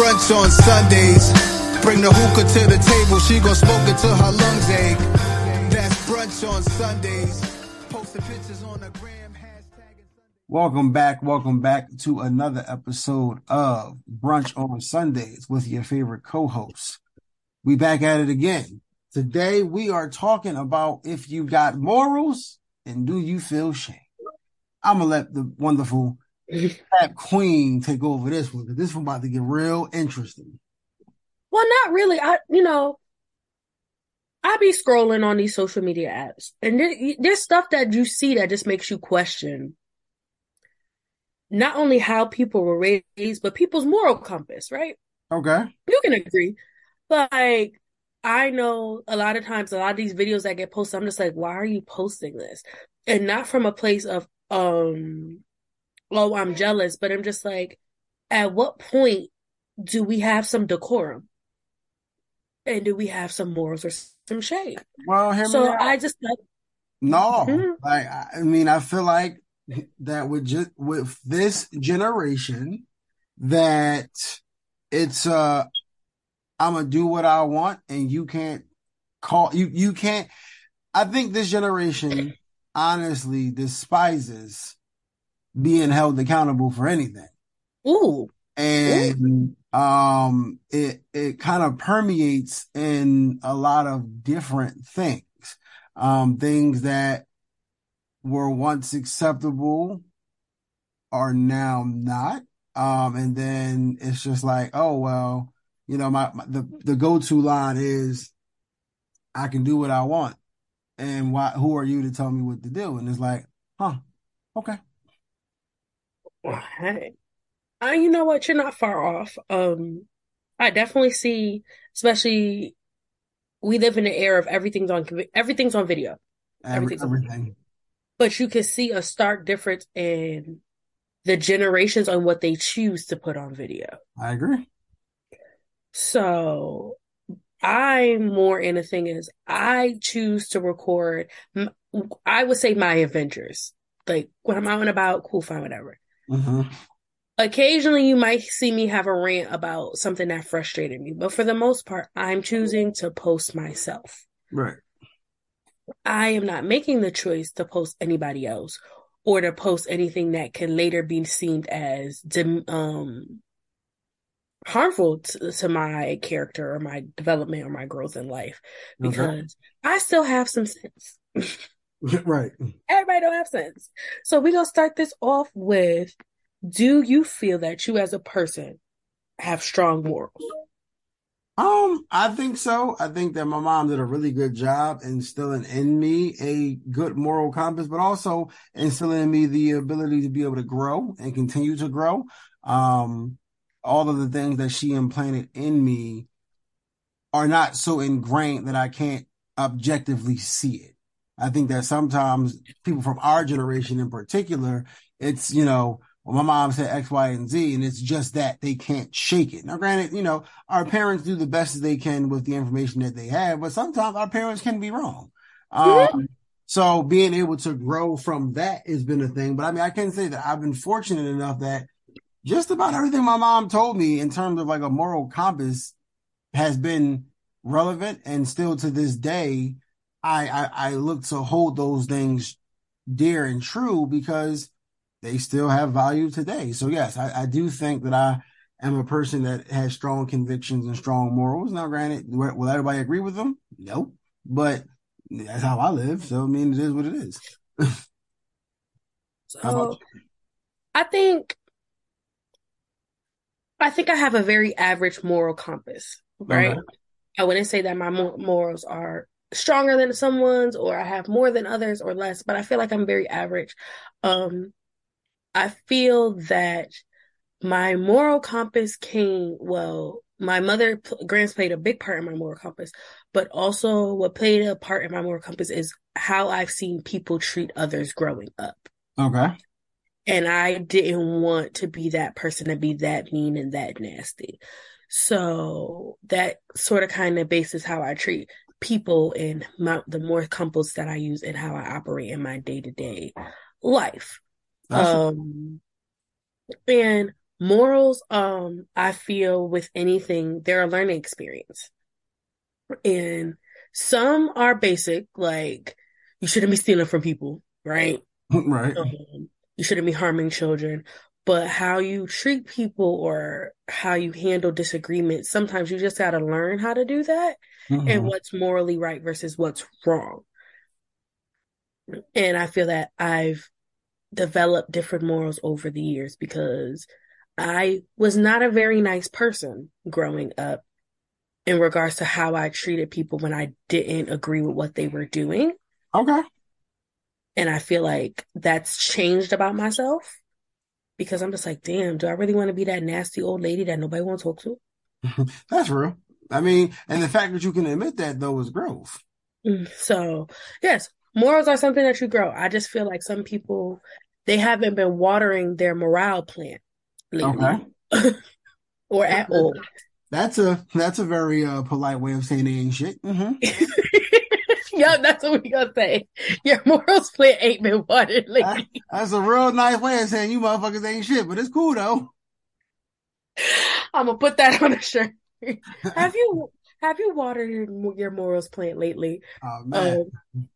brunch on Sundays. Bring the hookah to the table, she gon' smoke it till her lungs ache. That's brunch on Sundays. Posting pictures on the gram. Welcome back. Welcome back to another episode of Brunch on Sundays with your favorite co-hosts. We back at it again. Today we are talking about if you got morals and do you feel shame. I'm gonna let the wonderful Rap Queen take over this one because this one about to get real interesting. Well, not really. I, you know, I be scrolling on these social media apps, and there, there's stuff that you see that just makes you question not only how people were raised, but people's moral compass, right? Okay. You can agree. But like, I know a lot of times, a lot of these videos that get posted, I'm just like, why are you posting this? And not from a place of, um, oh, I'm jealous, but I'm just like, at what point do we have some decorum? And do we have some morals or some shame? Well, hear So. I just, No, Mhm. like I I mean, I feel like that with just with this generation, that it's uh, I'm gonna do what I want, and you can't call you you can't. I think this generation honestly despises being held accountable for anything, ooh, and um, it it kind of permeates in a lot of different things, um, things that were once acceptable are now not. Um, and then it's just like, oh, well, you know, my, my the, the go-to line is I can do what I want. And why, who are you to tell me what to do? And it's like, huh, okay. Hey. Uh, you know what? You're not far off. Um, I definitely see, especially we live in an era of everything's on everything's on video, Every, Everything's everything. but you can see a stark difference in the generations on what they choose to put on video. I agree. So I'm more in a thing is I choose to record. I would say my adventures, like when I'm out and about, cool, fine, whatever. Hmm Occasionally, you might see me have a rant about something that frustrated me, but for the most part, I'm choosing to post myself. Right. I am not making the choice to post anybody else or to post anything that can later be seen as um harmful to, to my character or my development or my growth in life Okay. because I still have some sense. Right. Everybody don't have sense. So we're gonna start this off with do you feel that you as a person have strong morals? Um, I think so. I think that my mom did a really good job instilling in me a good moral compass, but also instilling in me the ability to be able to grow and continue to grow. Um, all of the things that she implanted in me are not so ingrained that I can't objectively see it. I think that sometimes people from our generation in particular, it's, you know, well, my mom said X, Y, and Z, and it's just that they can't shake it. Now, granted, you know, our parents do the best they can with the information that they have, but sometimes our parents can be wrong. Um, so being able to grow from that has been a thing. But I mean, I can say that I've been fortunate enough that just about everything my mom told me in terms of like a moral compass has been relevant and still to this day, I, I, I look to hold those things dear and true because they still have value today. So yes, I, I do think that I am a person that has strong convictions and strong morals. Now, granted, will everybody agree with them? Nope. But that's how I live. So I mean, it is what it is. So I think I think I have a very average moral compass, right? Okay. I wouldn't say that my morals are stronger than someone's or I have more than others or less, but I feel like I'm very average. Um, I feel that my moral compass came, well, my mother, p- Grants played a big part in my moral compass, but also what played a part in my moral compass is how I've seen people treat others growing up. Okay. And I didn't want to be that person to be that mean and that nasty. So that sort of kind of bases how I treat people and my, the more compass that I use and how I operate in my day to day life. Um, and morals, um, I feel with anything, they're a learning experience. And some are basic, like you shouldn't be stealing from people, right? right. Um, you shouldn't be harming children. But how you treat people or how you handle disagreements, sometimes you just got to learn how to do that Mhm. and what's morally right versus what's wrong. And I feel that I've developed different morals over the years because I was not a very nice person growing up in regards to how I treated people when I didn't agree with what they were doing. Okay. And I feel like that's changed about myself because I'm just like, damn, do I really want to be that nasty old lady that nobody wants to talk to? That's real. I mean, and the fact that you can admit that though is growth. Mm, So, yes, morals are something that you grow. I just feel like some people, they haven't been watering their morale plant lately or at all. That's a that's a very uh, polite way of saying they ain't shit. hmm yeah, that's what we gonna say. Your morals plant ain't been watered lately. That's a real nice way of saying you motherfuckers ain't shit, but it's cool though. I'm gonna put that on a shirt. have you have you watered your, your morals plant lately? Oh. Um,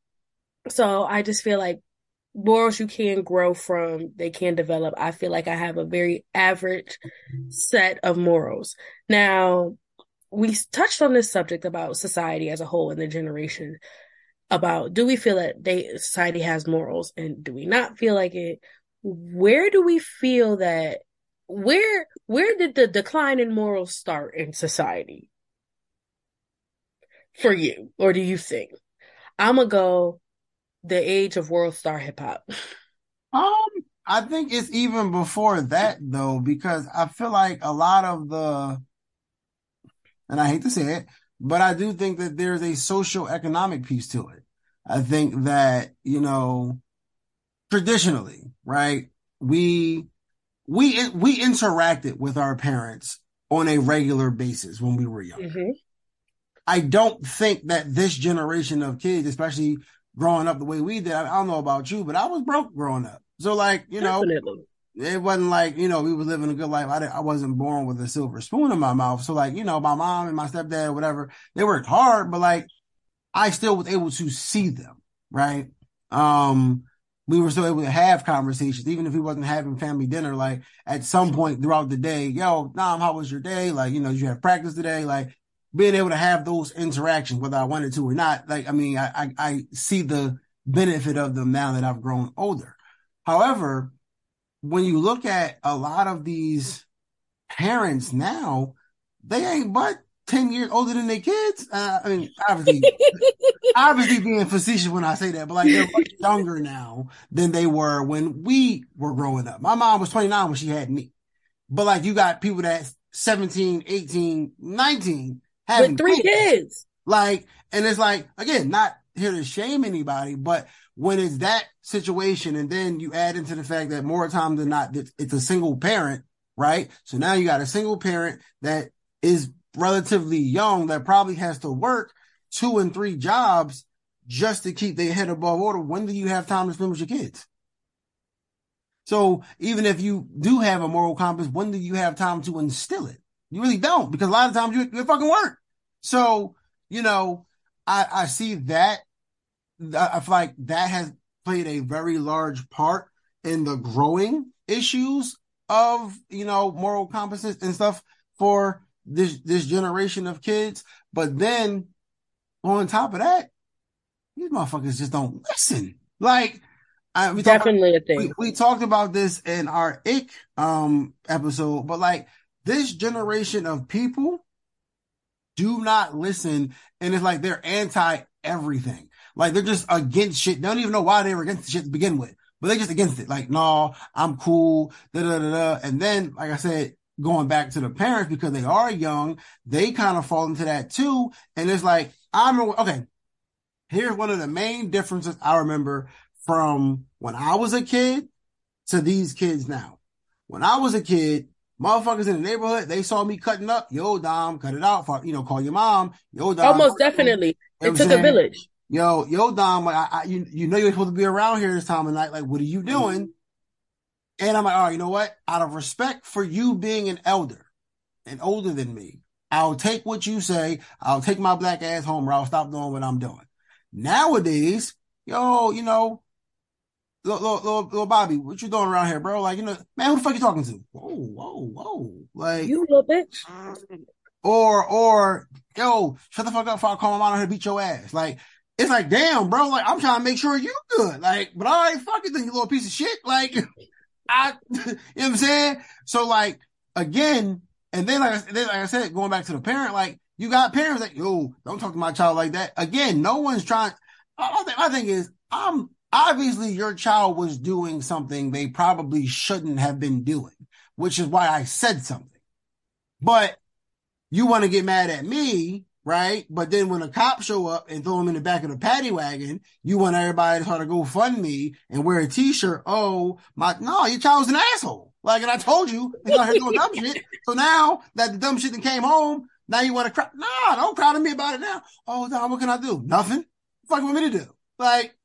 so I just feel like morals you can grow from, they can develop. I feel like I have a very average set of morals. Now, we touched on this subject about society as a whole and the generation about do we feel that they society has morals and do we not feel like it? Where do we feel that where where did the decline in morals start in society? For you, or do you think? I'm gonna go the age of world star hip hop. Um, I think it's even before that though, because I feel like a lot of the, and I hate to say it, but I do think that there's a social economic piece to it. I think that, you know, traditionally, right, we, we, we interacted with our parents on a regular basis when we were young. Mm-hmm. I don't think that this generation of kids, especially growing up the way we did, I, I don't know about you, but I was broke growing up. So like, you know, Definitely. It wasn't like, you know, we were living a good life. I, I wasn't born with a silver spoon in my mouth. So like, you know, my mom and my stepdad, whatever, they worked hard, but like, I still was able to see them, right? Um, we were still able to have conversations, even if we wasn't having family dinner, like at some point throughout the day, yo, Nam, how was your day? Like, you know, you have practice today? Like being able to have those interactions, whether I wanted to or not. Like, I mean, I, I, I see the benefit of them now that I've grown older. However, when you look at a lot of these parents now, they ain't but 10 years older than their kids. Uh, I mean, obviously, obviously being facetious when I say that, but like they're much younger now than they were when we were growing up. My mom was 29 when she had me. But like you got people that's 17, 18, 19 having With three kids. like, and it's like, again, not here to shame anybody, but when it's that situation, and then you add into the fact that more times than not, it's, a single parent, right? So now you got a single parent that is relatively young that probably has to work two and three jobs just to keep their head above water. When do you have time to spend with your kids? So even if you do have a moral compass, when do you have time to instill it? You really don't because a lot of times you, you fucking work. So, you know, I, I see that. I feel like that has played a very large part in the growing issues of, you know, moral compasses and stuff for this, this generation of kids. But then on top of that, these motherfuckers just don't listen. Like, I, we talk- Definitely a we, thing. we talked about this in our ick um episode, but like this generation of people do not listen, and it's like they're anti everything. Like they're just against shit. They don't even know why they were against the shit to begin with, but they're just against it. Like, no, I'm cool. Da da da da. And then, like I said, going back to the parents because they are young, they kind of fall into that too. And it's like I'm okay. Here's one of the main differences I remember from when I was a kid to these kids now. When I was a kid, motherfuckers in the neighborhood, they saw me cutting up. Yo, Dom, cut it out. For, you know, call your mom. Yo, Dom. Almost definitely. You know It took a village. Yo, yo, Dom, I, I, you, you know you're supposed to be around here this time of night. Like, what are you mm-hmm. doing? And I'm like, all right, you know what? Out of respect for you being an elder and older than me, I'll take what you say. I'll take my black ass home or I'll stop doing what I'm doing. Nowadays, yo, you know, little, little, little Bobby, what you doing around here, bro? Like, you know, man, who the fuck you talking to? Whoa, whoa, whoa. Like, you little bitch. Or, or, yo, shut the fuck up before I call my mom out here beat your ass. Like, it's like, damn, bro, like, I'm trying to make sure you good. Like, but all right, fuck it then, you little piece of shit. Like, I, you know what I'm saying? So like, again, and then like, then, like I said, going back to the parent, like, you got parents like, yo, don't talk to my child like that. Again, no one's trying. I think, my thing is, I'm, obviously your child was doing something they probably shouldn't have been doing, which is why I said something. But you want to get mad at me, right? But then when a cop show up and throw him in the back of the paddy wagon, you want everybody to try to go fund me and wear a t-shirt. Oh, my, no, your child's an asshole. Like, and I told you, he's out here doing dumb shit. So now that the dumb shit that came home, now you want to cry. Nah, don't cry to me about it now. Oh, no, what can I do? Nothing. What you want me to do? Like,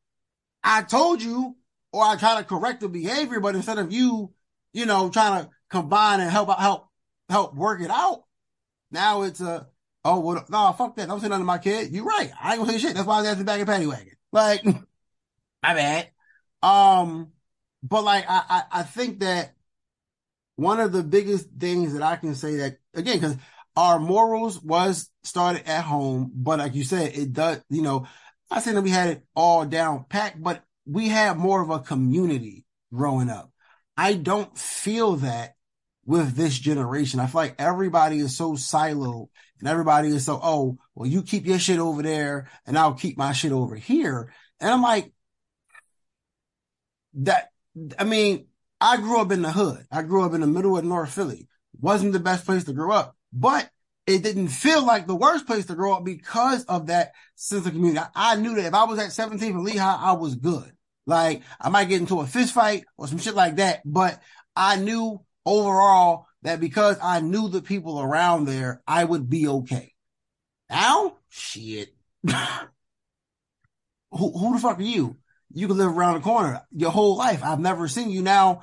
I told you, or I try to correct the behavior, but instead of you, you know, trying to combine and help out, help help work it out, now it's a oh well no fuck that don't say nothing to my kid. You're right, I ain't gonna say shit. That's why I was asking back in paddy wagon. Like my bad. Um, but like I, I I think that one of the biggest things that I can say that again because our morals was started at home, but like you said, it does you know I saying that we had it all down packed, but we had more of a community growing up. I don't feel that with this generation. I feel like everybody is so siloed and everybody is so, oh, well, you keep your shit over there and I'll keep my shit over here. And I'm like, that, I mean, I grew up in the hood. I grew up in the middle of North Philly. Wasn't the best place to grow up, but it didn't feel like the worst place to grow up because of that sense of community. I, I knew that if I was at 17 in Lehigh, I was good. Like I might get into a fist fight or some shit like that, but I knew overall that because I knew the people around there, I would be okay. Now, shit. who, who the fuck are you? You can live around the corner your whole life. I've never seen you now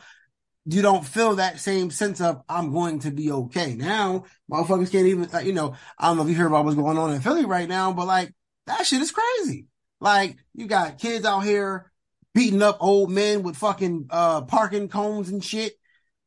you don't feel that same sense of I'm going to be okay. Now, motherfuckers can't even, you know, I don't know if you hear about what's going on in Philly right now, but like that shit is crazy. Like you got kids out here beating up old men with fucking uh parking cones and shit.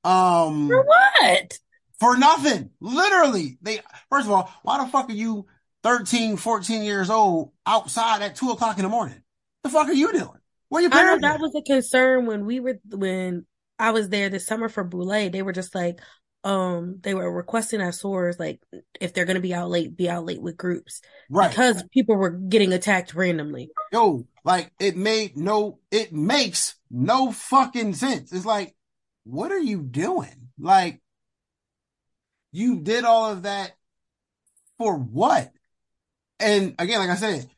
Um For what? For nothing. Literally. They first of all, why the fuck are you 13, 14 years old outside at two o'clock in the morning? The fuck are you doing? Where your parents? I know that was a concern when we were when I was there this summer for Boulé. They were just like, um, they were requesting our SOARs, like, if they're to be out late, be out late with groups. Right. Because people were getting attacked randomly. Yo, like, it made no, it makes no fucking sense. It's like, what are you doing? Like, you did all of that for what? And again, like I said,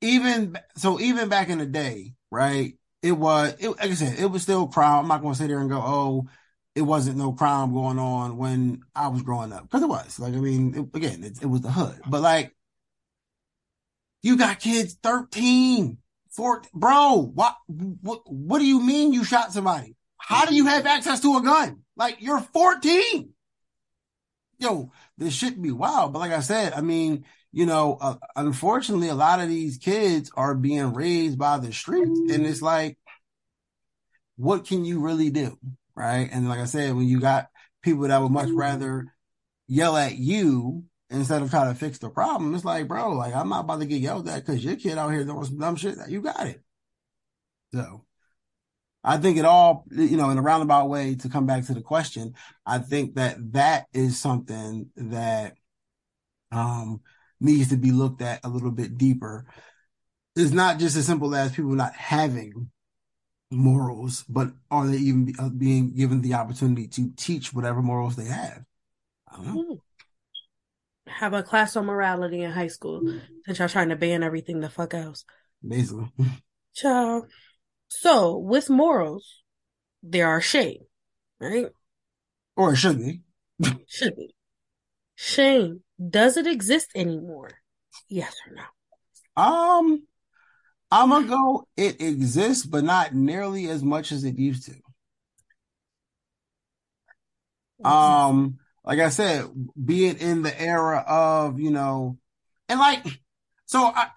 even, so even back in the day, right? it was, it, like I said, it was still crime. I'm not going to sit there and go, oh, it wasn't no crime going on when I was growing up. Cause it was. Like, I mean, it, again, it, it was the hood. But like, you got kids 13, 14, bro, what, what, what do you mean you shot somebody? How do you have access to a gun? Like, you're 14. Yo, this shouldn't be wild. But like I said, I mean, you know, uh, unfortunately, a lot of these kids are being raised by the streets, and it's like, what can you really do, right? And like I said, when you got people that would much rather yell at you instead of try to fix the problem, it's like, bro, like I'm not about to get yelled at because your kid out here doing some dumb shit. You got it. So. I think it all, you know, in a roundabout way to come back to the question, I think that that is something that, um, needs to be looked at a little bit deeper. It's not just as simple as people not having morals, but are they even uh, being given the opportunity to teach whatever morals they have? I don't know. Hmm. Have a class on morality in high school since y'all trying to ban everything the fuck else. Basically. Child. So with morals, there are shame, right? Or it should be. should be. Shame does it exist anymore? Yes or no? Um, I'm gonna go. It exists, but not nearly as much as it used to. Um, like I said, be it in the era of, you know, and like, so I,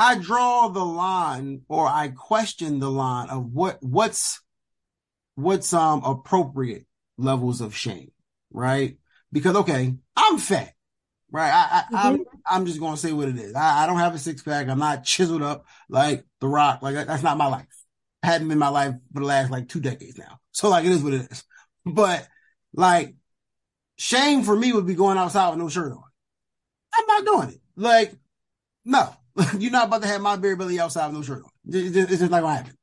I draw the line or I question the line of what, what's, what's, um, appropriate levels of shame, right? Because, okay, I'm fat, right? I, I, am I'm, I'm just going to say what it is. I, I don't have a six pack. I'm not chiseled up like the rock. Like that's not my life. I hadn't been my life for the last like two decades now. So like it is what it is. But like shame for me would be going outside with no shirt on. I'm not doing it. Like, no, you're not about to have my beer belly outside with no shirt on. It's just, it's just not gonna happen.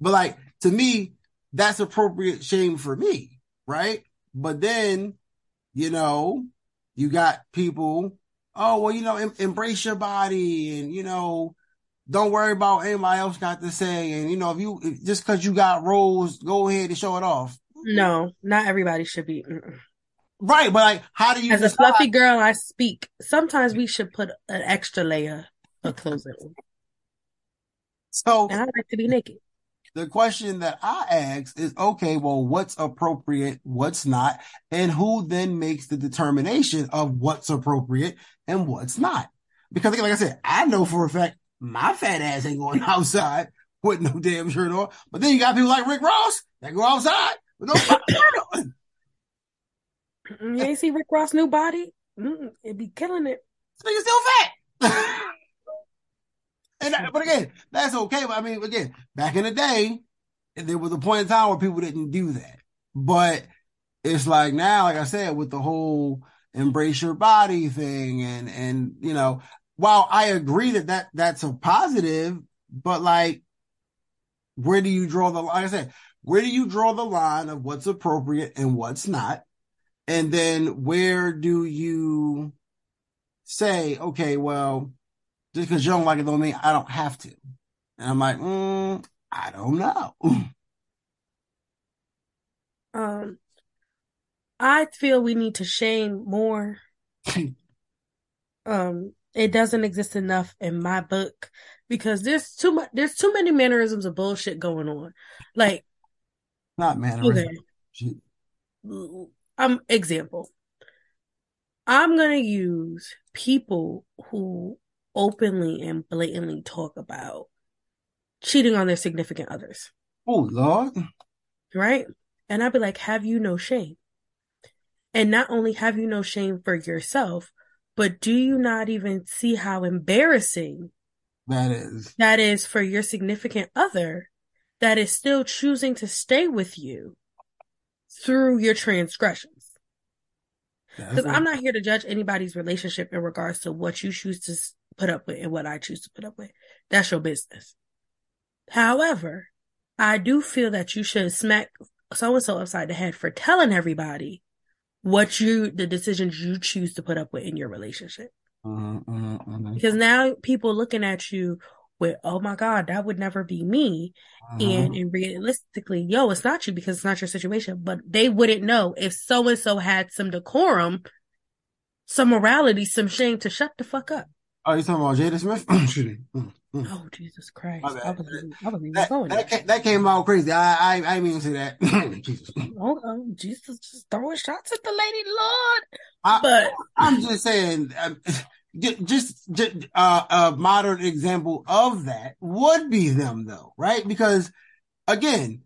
But like to me, that's appropriate shame for me, right? But then, you know, you got people, oh well, you know, em- embrace your body, and you know, don't worry about anybody else got to say, and you know, if you if, just because you got rolls, go ahead and show it off. No, not everybody should be. Mm-mm. Right, but like, how do you? As decide? a fluffy girl, I speak. Sometimes we should put an extra layer of clothing. So, and I like to be naked. The question that I ask is, okay, well, what's appropriate, what's not, and who then makes the determination of what's appropriate and what's not? Because, like I said, I know for a fact my fat ass ain't going outside with no damn shirt on. But then you got people like Rick Ross that go outside with no shirt on. You ain't see Rick Ross' new body? Mm-mm, it'd be killing it. This still fat. And but again, that's okay. But I mean, again, back in the day, there was a point in time where people didn't do that. But it's like now, like I said, with the whole embrace your body thing, and and you know, while I agree that that that's a positive, but like, where do you draw the line? Like I said, where do you draw the line of what's appropriate and what's not? And then where do you say, okay, well, just because you don't like it don't mean I don't have to. And I'm like, mm, I don't know. um, I feel we need to shame more. um, it doesn't exist enough in my book because there's too much. There's too many mannerisms of bullshit going on. Like, not mannerisms. Okay. Um, example. I'm gonna use people who openly and blatantly talk about cheating on their significant others. Oh Lord. Right? And I'd be like, have you no shame? And not only have you no shame for yourself, but do you not even see how embarrassing that is? That is for your significant other that is still choosing to stay with you through your transgressions. Because I'm not here to judge anybody's relationship in regards to what you choose to put up with and what I choose to put up with. That's your business. However, I do feel that you should smack so and so upside the head for telling everybody what you, the decisions you choose to put up with in your relationship. Mm-hmm, mm-hmm, mm-hmm. Because now people looking at you with, oh my God, that would never be me. Mm-hmm. And, and realistically, yo, it's not you because it's not your situation, but they wouldn't know if so and so had some decorum, some morality, some shame to shut the fuck up. Oh, you talking about Jada Smith? Mm, mm. Oh Jesus Christ! I believe, I believe that, that, came, that, came out crazy. I I, I didn't even say that. Jesus. Oh, oh, Jesus, just throwing shots at the lady, Lord. I, but I'm just saying, um, just, just uh, a modern example of that would be them, though, right? Because again,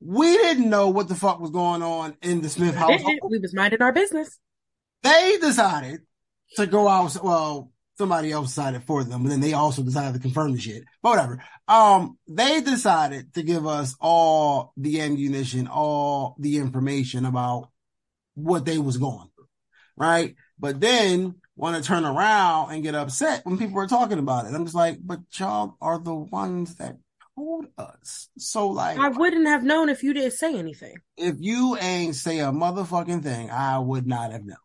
we didn't know what the fuck was going on in the Smith household. We was minding our business. They decided to go out. Well, somebody else decided for them, but then they also decided to confirm the shit. But whatever. Um, they decided to give us all the ammunition, all the information about what they was going through, right? But then want to turn around and get upset when people are talking about it. I'm just like, but y'all are the ones that told us. So like, I wouldn't have known if you didn't say anything. If you ain't say a motherfucking thing, I would not have known.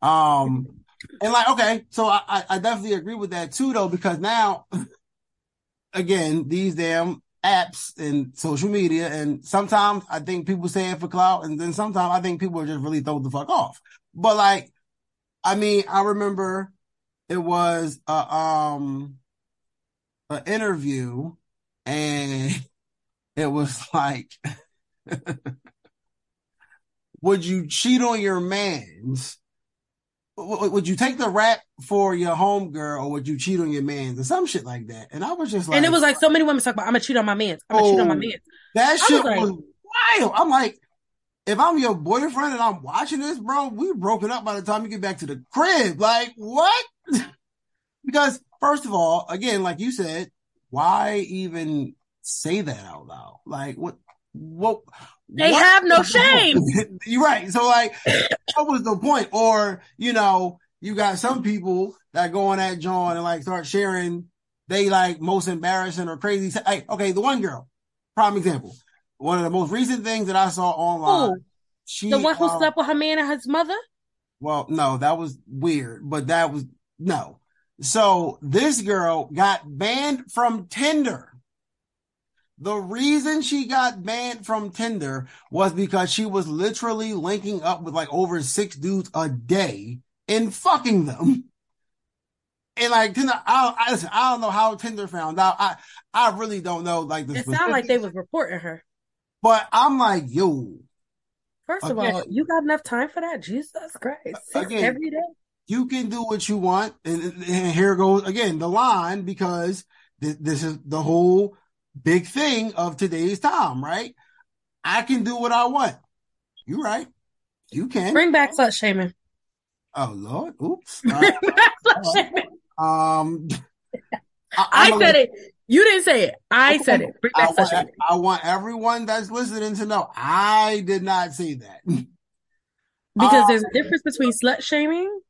Um, and like, okay, so I, I definitely agree with that too, though, because now, again, these damn apps and social media, and sometimes I think people say it for clout, and then sometimes I think people are just really throw the fuck off. But like, I mean, I remember it was a um an interview, and it was like would you cheat on your man's? Would you take the rap for your homegirl or would you cheat on your man or some shit like that? And I was just like, and it was like so many women talk about, I'm gonna cheat on my man. I'm gonna oh, cheat on my oh, man. That shit was, like, was wild. I'm like, if I'm your boyfriend and I'm watching this, bro, we broken up by the time you get back to the crib. Like, what? because first of all, again, like you said, why even say that out loud? Like, what? What? They what have no shame. You're right. So like, what was the point? Or, you know, you got some people that go on that John and like start sharing they like most embarrassing or crazy. Hey, okay, the one girl, prime example. One of the most recent things that I saw online. Ooh, she, the one who um, slept with her man and his mother? Well, no, that was weird, but that was no. So this girl got banned from Tinder the reason she got banned from Tinder was because she was literally linking up with like over six dudes a day and fucking them. And like Tinder, I, I, listen, I don't know how Tinder found out. I, I really don't know. Like the it sounded like they was reporting her. But I'm like, yo. First of again, all, you got enough time for that? Jesus Christ! Again, every day. You can do what you want, and, and here goes again the line because th- this is the whole big thing of today's time, right? I can do what I want. You right. You can. Bring back slut shaming. Oh Lord. Oops. Uh, um I, I said it. You didn't say it. I said it. Bring back I, slut shaming. I want everyone that's listening to know I did not say that. because um, there's a difference between slut shaming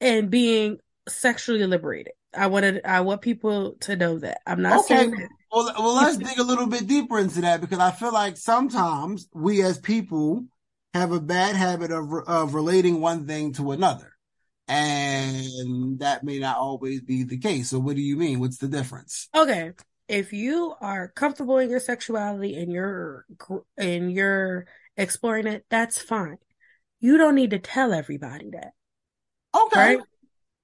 and being sexually liberated. I wanted I want people to know that. I'm not okay. saying that. Well, well, let's dig a little bit deeper into that because I feel like sometimes we as people have a bad habit of of relating one thing to another, and that may not always be the case. So, what do you mean? What's the difference? Okay, if you are comfortable in your sexuality and you're and you're exploring it, that's fine. You don't need to tell everybody that. Okay. Right?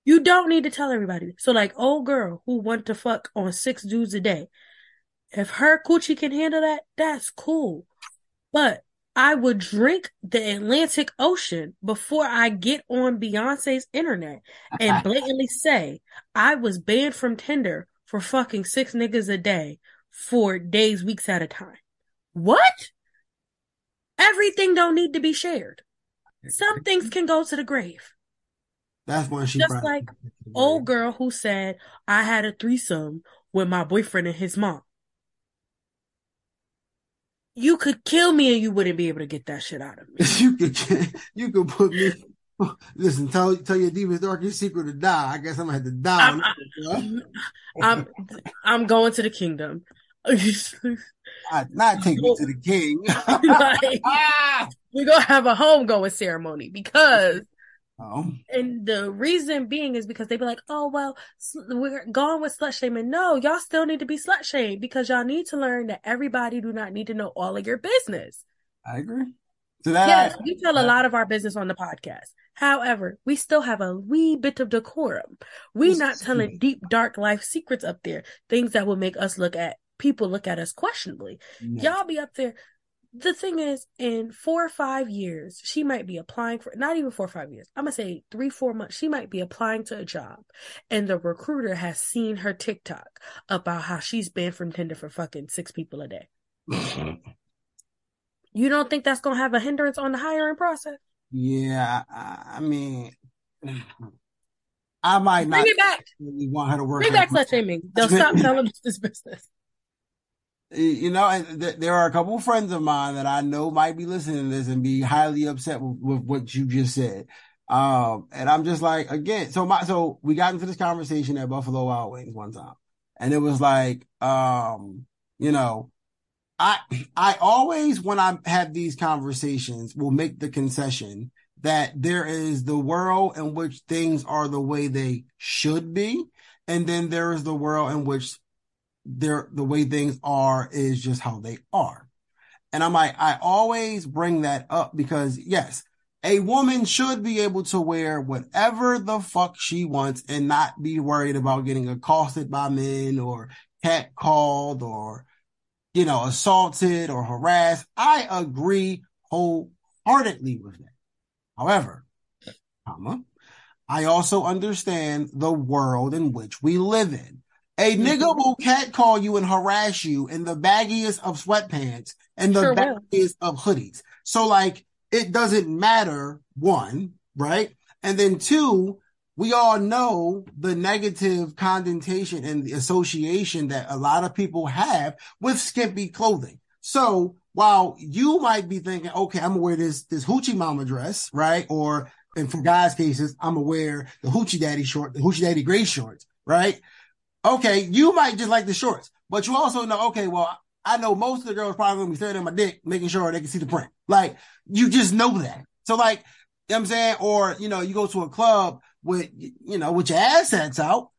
You don't need to tell everybody. So like old girl who want to fuck on six dudes a day. If her coochie can handle that, that's cool. But I would drink the Atlantic Ocean before I get on Beyonce's internet and blatantly say I was banned from Tinder for fucking six niggas a day for days, weeks at a time. What? Everything don't need to be shared. Some things can go to the grave. That's when she just like old girl who said I had a threesome with my boyfriend and his mom. You could kill me and you wouldn't be able to get that shit out of me. you could you could put me listen, tell tell your deepest darkest secret to die. I guess I'm gonna have to die. I'm, I'm, I'm, I'm going to the kingdom. I, not take me to the king. like, we're gonna have a homegoing ceremony because Oh. And the reason being is because they be like, oh, well, we're going with slut shaming. No, y'all still need to be slut shamed because y'all need to learn that everybody do not need to know all of your business. I agree. So that yes, we tell a lot of our business on the podcast. However, we still have a wee bit of decorum. We not telling deep, dark life secrets up there, things that will make us look at people look at us questionably. Y'all be up there the thing is, in four or five years, she might be applying for not even four or five years. I'm gonna say three, four months. She might be applying to a job, and the recruiter has seen her TikTok about how she's banned from Tinder for fucking six people a day. you don't think that's gonna have a hindrance on the hiring process? Yeah, I, I mean, I might not. Bring it back. Really want her to work. Bring back slut shaming. They'll stop telling this business you know, th- there are a couple of friends of mine that I know might be listening to this and be highly upset with, with what you just said. Um, and I'm just like, again, so my, so we got into this conversation at Buffalo Wild Wings one time and it was like, um, you know, I, I always, when I have these conversations, will make the concession that there is the world in which things are the way they should be. And then there is the world in which they're the way things are is just how they are. And I'm like, I always bring that up because yes, a woman should be able to wear whatever the fuck she wants and not be worried about getting accosted by men or catcalled or, you know, assaulted or harassed. I agree wholeheartedly. wholeheartedly with that. However, comma, I also understand the world in which we live in. A Mhm. nigga will catcall you and harass you in the baggiest of sweatpants and the Sure will. baggiest of hoodies. So like it doesn't matter, one, right? And then two, we all know the negative connotation and the association that a lot of people have with skimpy clothing. So while you might be thinking, okay, I'm gonna wear this this hoochie mama dress, right? Or and for guys' cases, I'm gonna wear the hoochie daddy short, the hoochie daddy gray shorts, right? Okay, you might just like the shorts, but you also know, okay, well, I know most of the girls probably gonna be staring at my dick, making sure they can see the print. Like, you just know that. So like, you know what I'm saying? Or, you know, you go to a club with, you know, with your assets out.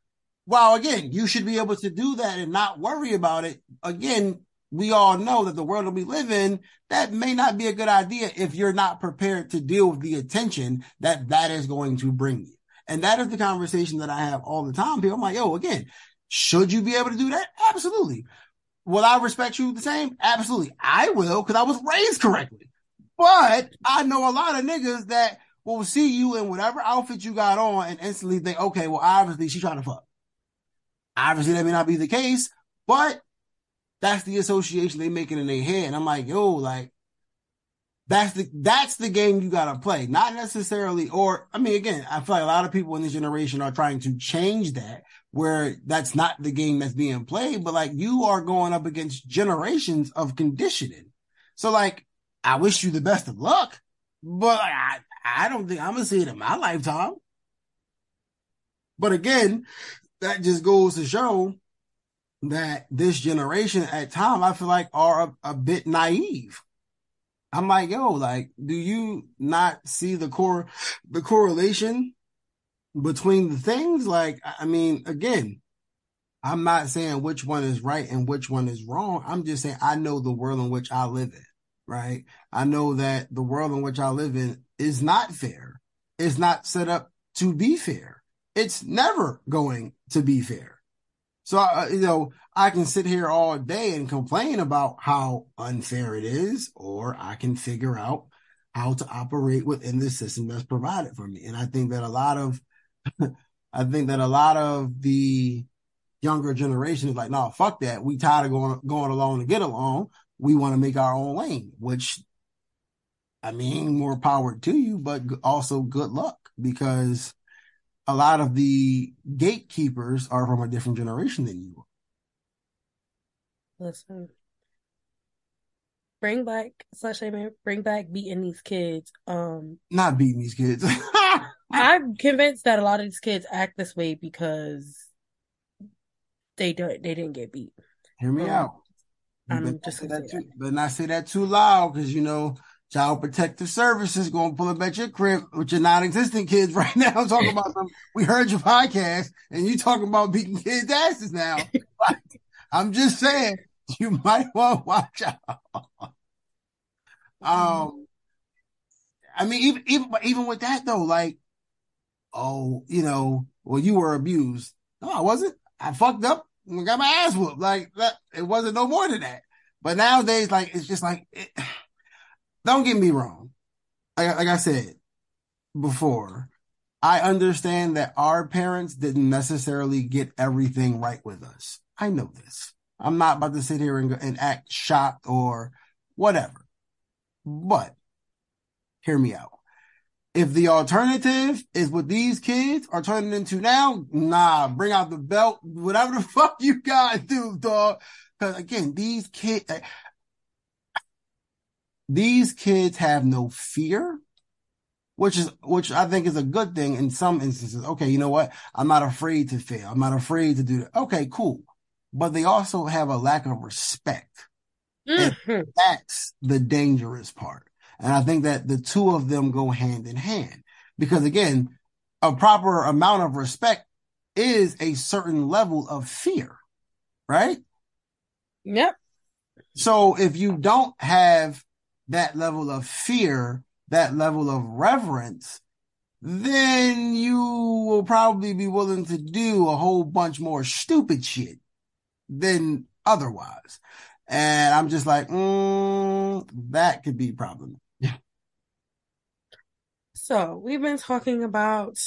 Well, again, you should be able to do that and not worry about it. Again, we all know that the world that we live in, that may not be a good idea if you're not prepared to deal with the attention that that is going to bring you. And that is the conversation that I have all the time. People, I'm like, yo, again, should you be able to do that? Absolutely. Will I respect you the same? Absolutely. I will because I was raised correctly. But I know a lot of niggas that will see you in whatever outfit you got on and instantly think, okay, well, obviously she's trying to fuck. Obviously that may not be the case, but that's the association they making in their head. And I'm like, yo, like, that's the that's the game you gotta play. Not necessarily, or I mean, again, I feel like a lot of people in this generation are trying to change that, where that's not the game that's being played, but like you are going up against generations of conditioning. So like, I wish you the best of luck, but I I don't think I'm gonna see it in my lifetime. But again, that just goes to show that this generation at time I feel like are a, a bit naive. I'm like, yo, like, do you not see the core, the correlation between the things? Like, I mean, again, I'm not saying which one is right and which one is wrong. I'm just saying I know the world in which I live in, right? I know that the world in which I live in is not fair. It's not set up to be fair. It's never going to be fair. So, uh, you know, I can sit here all day and complain about how unfair it is, or I can figure out how to operate within the system that's provided for me. And I think that a lot of, I think that a lot of the younger generation is like, no, fuck that. We tired of going, going along to get along. We want to make our own lane, which I mean, more power to you, but also good luck because a lot of the gatekeepers are from a different generation than you. Listen, bring back slut shaming, bring back beating these kids. Um, Not beating these kids. I'm convinced that a lot of these kids act this way because they don't they didn't get beat. Hear me Um, out. I'm not just say that say too, better not say that too loud because you know Child Protective Services going to pull up at your crib with your non-existent kids right now. I'm talking about them. We heard your podcast and you talking about beating kids' asses now. I'm just saying you might want to watch out. Um, I mean, even even even with that though, like, oh, you know, well, you were abused. No, I wasn't. I fucked up and got my ass whooped. Like that, it wasn't no more than that. But nowadays, like, it's just like, it, don't get me wrong. Like, like I said before, I understand that our parents didn't necessarily get everything right with us. I know this. I'm not about to sit here and, and act shocked or whatever. But hear me out. If the alternative is what these kids are turning into now, nah, bring out the belt, whatever the fuck you gotta do, dog. Cause again, these kids, these kids have no fear, which is, which I think is a good thing in some instances. Okay. You know what? I'm not afraid to fail. I'm not afraid to do that. Okay, cool. But they also have a lack of respect. Mhm. That's the dangerous part. And I think that the two of them go hand in hand because again, a proper amount of respect is a certain level of fear, right? Yep. So if you don't have that level of fear, that level of reverence, then you will probably be willing to do a whole bunch more stupid shit than otherwise. And I'm just like, mm, that could be problematic. So we've been talking about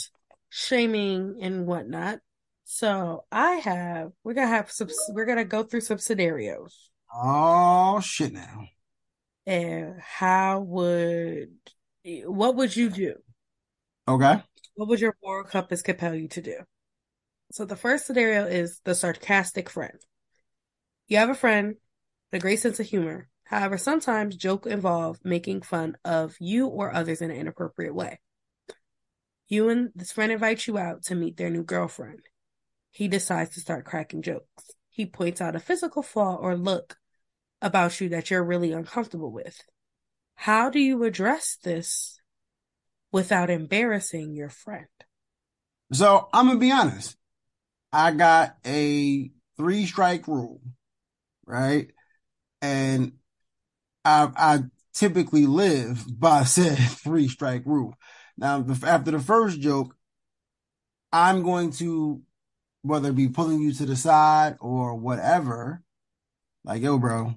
shaming and whatnot. So I have we're gonna have some we're gonna go through some scenarios. Oh shit now. And how would what would you do? Okay. What would your moral compass compel you to do? So the first scenario is the sarcastic friend. You have a friend with a great sense of humor. However, sometimes joke involve making fun of you or others in an inappropriate way. You and this friend invite you out to meet their new girlfriend. He decides to start cracking jokes. He points out a physical flaw or look about you that you're really uncomfortable with. How do you address this without embarrassing your friend? So I'm gonna be honest. I got a three strike rule, right? And I, I typically live by said three strike rule. Now, after the first joke, I'm going to, whether it be pulling you to the side or whatever, like, yo, bro,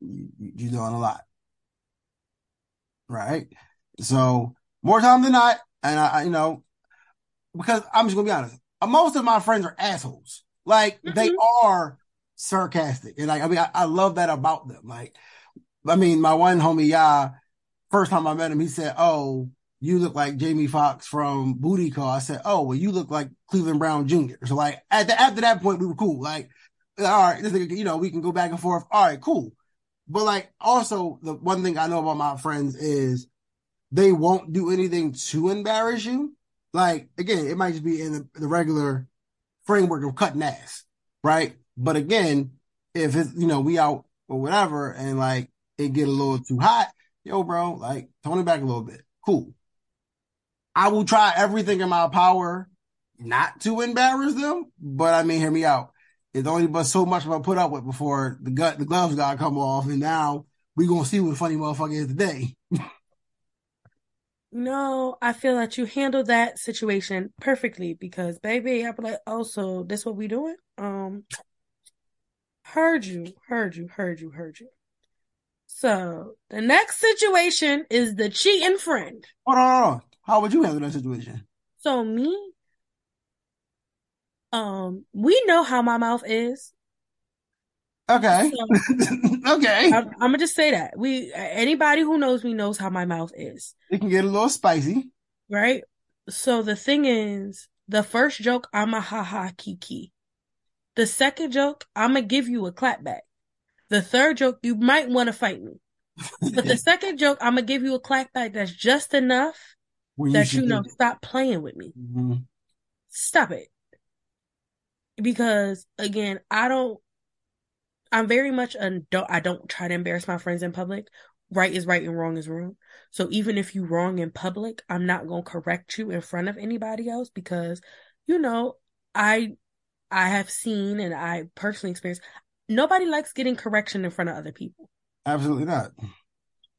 you, you're doing a lot. Right? So, more time than not, and I, you know, because I'm just gonna be honest, most of my friends are assholes. Like, mm-hmm. they are sarcastic. And like, I mean, I, I love that about them. Like, I mean, my one homie, yeah, first time I met him, he said, Oh, you look like Jamie Foxx from Booty Call. I said, Oh, well, you look like Cleveland Brown Jr. So like at the, after that point, we were cool. Like, all right, this you know, we can go back and forth. All right, cool. But like also the one thing I know about my friends is they won't do anything to embarrass you. Like again, it might just be in the, the regular framework of cutting ass, right? But again, if it's you know we out or whatever, and like it get a little too hot, yo, bro, like tone it back a little bit. Cool. I will try everything in my power not to embarrass them, but I mean, hear me out. It's only but so much I'm gonna put up with before the gut, the gloves gotta come off, and now we gonna see what funny motherfucker is today. no, I feel that you handled that situation perfectly because, baby, I'd be like, oh, so this what we doing? Um, heard you, heard you, heard you, heard you. So the next situation is the cheating friend. Hold on, hold on. How would you handle that situation? So me, um, we know how my mouth is. Okay. So, okay. I'm, I'm, gonna just say that we anybody who knows me knows how my mouth is. It can get a little spicy, right? So the thing is, the first joke, I'm a ha ha kiki. The second joke, I'm gonna give you a clap back. The third joke, you might want to fight me. But the second joke, I'm gonna give you a clap back that's just enough well, that you, you know, stop playing with me. Mm-hmm. Stop it. Because again, I don't. I'm very much a don't. I don't try to embarrass my friends in public. Right is right and wrong is wrong. So even if you wrong in public, I'm not gonna correct you in front of anybody else because, you know, I I have seen and I personally experienced nobody likes getting correction in front of other people. Absolutely not.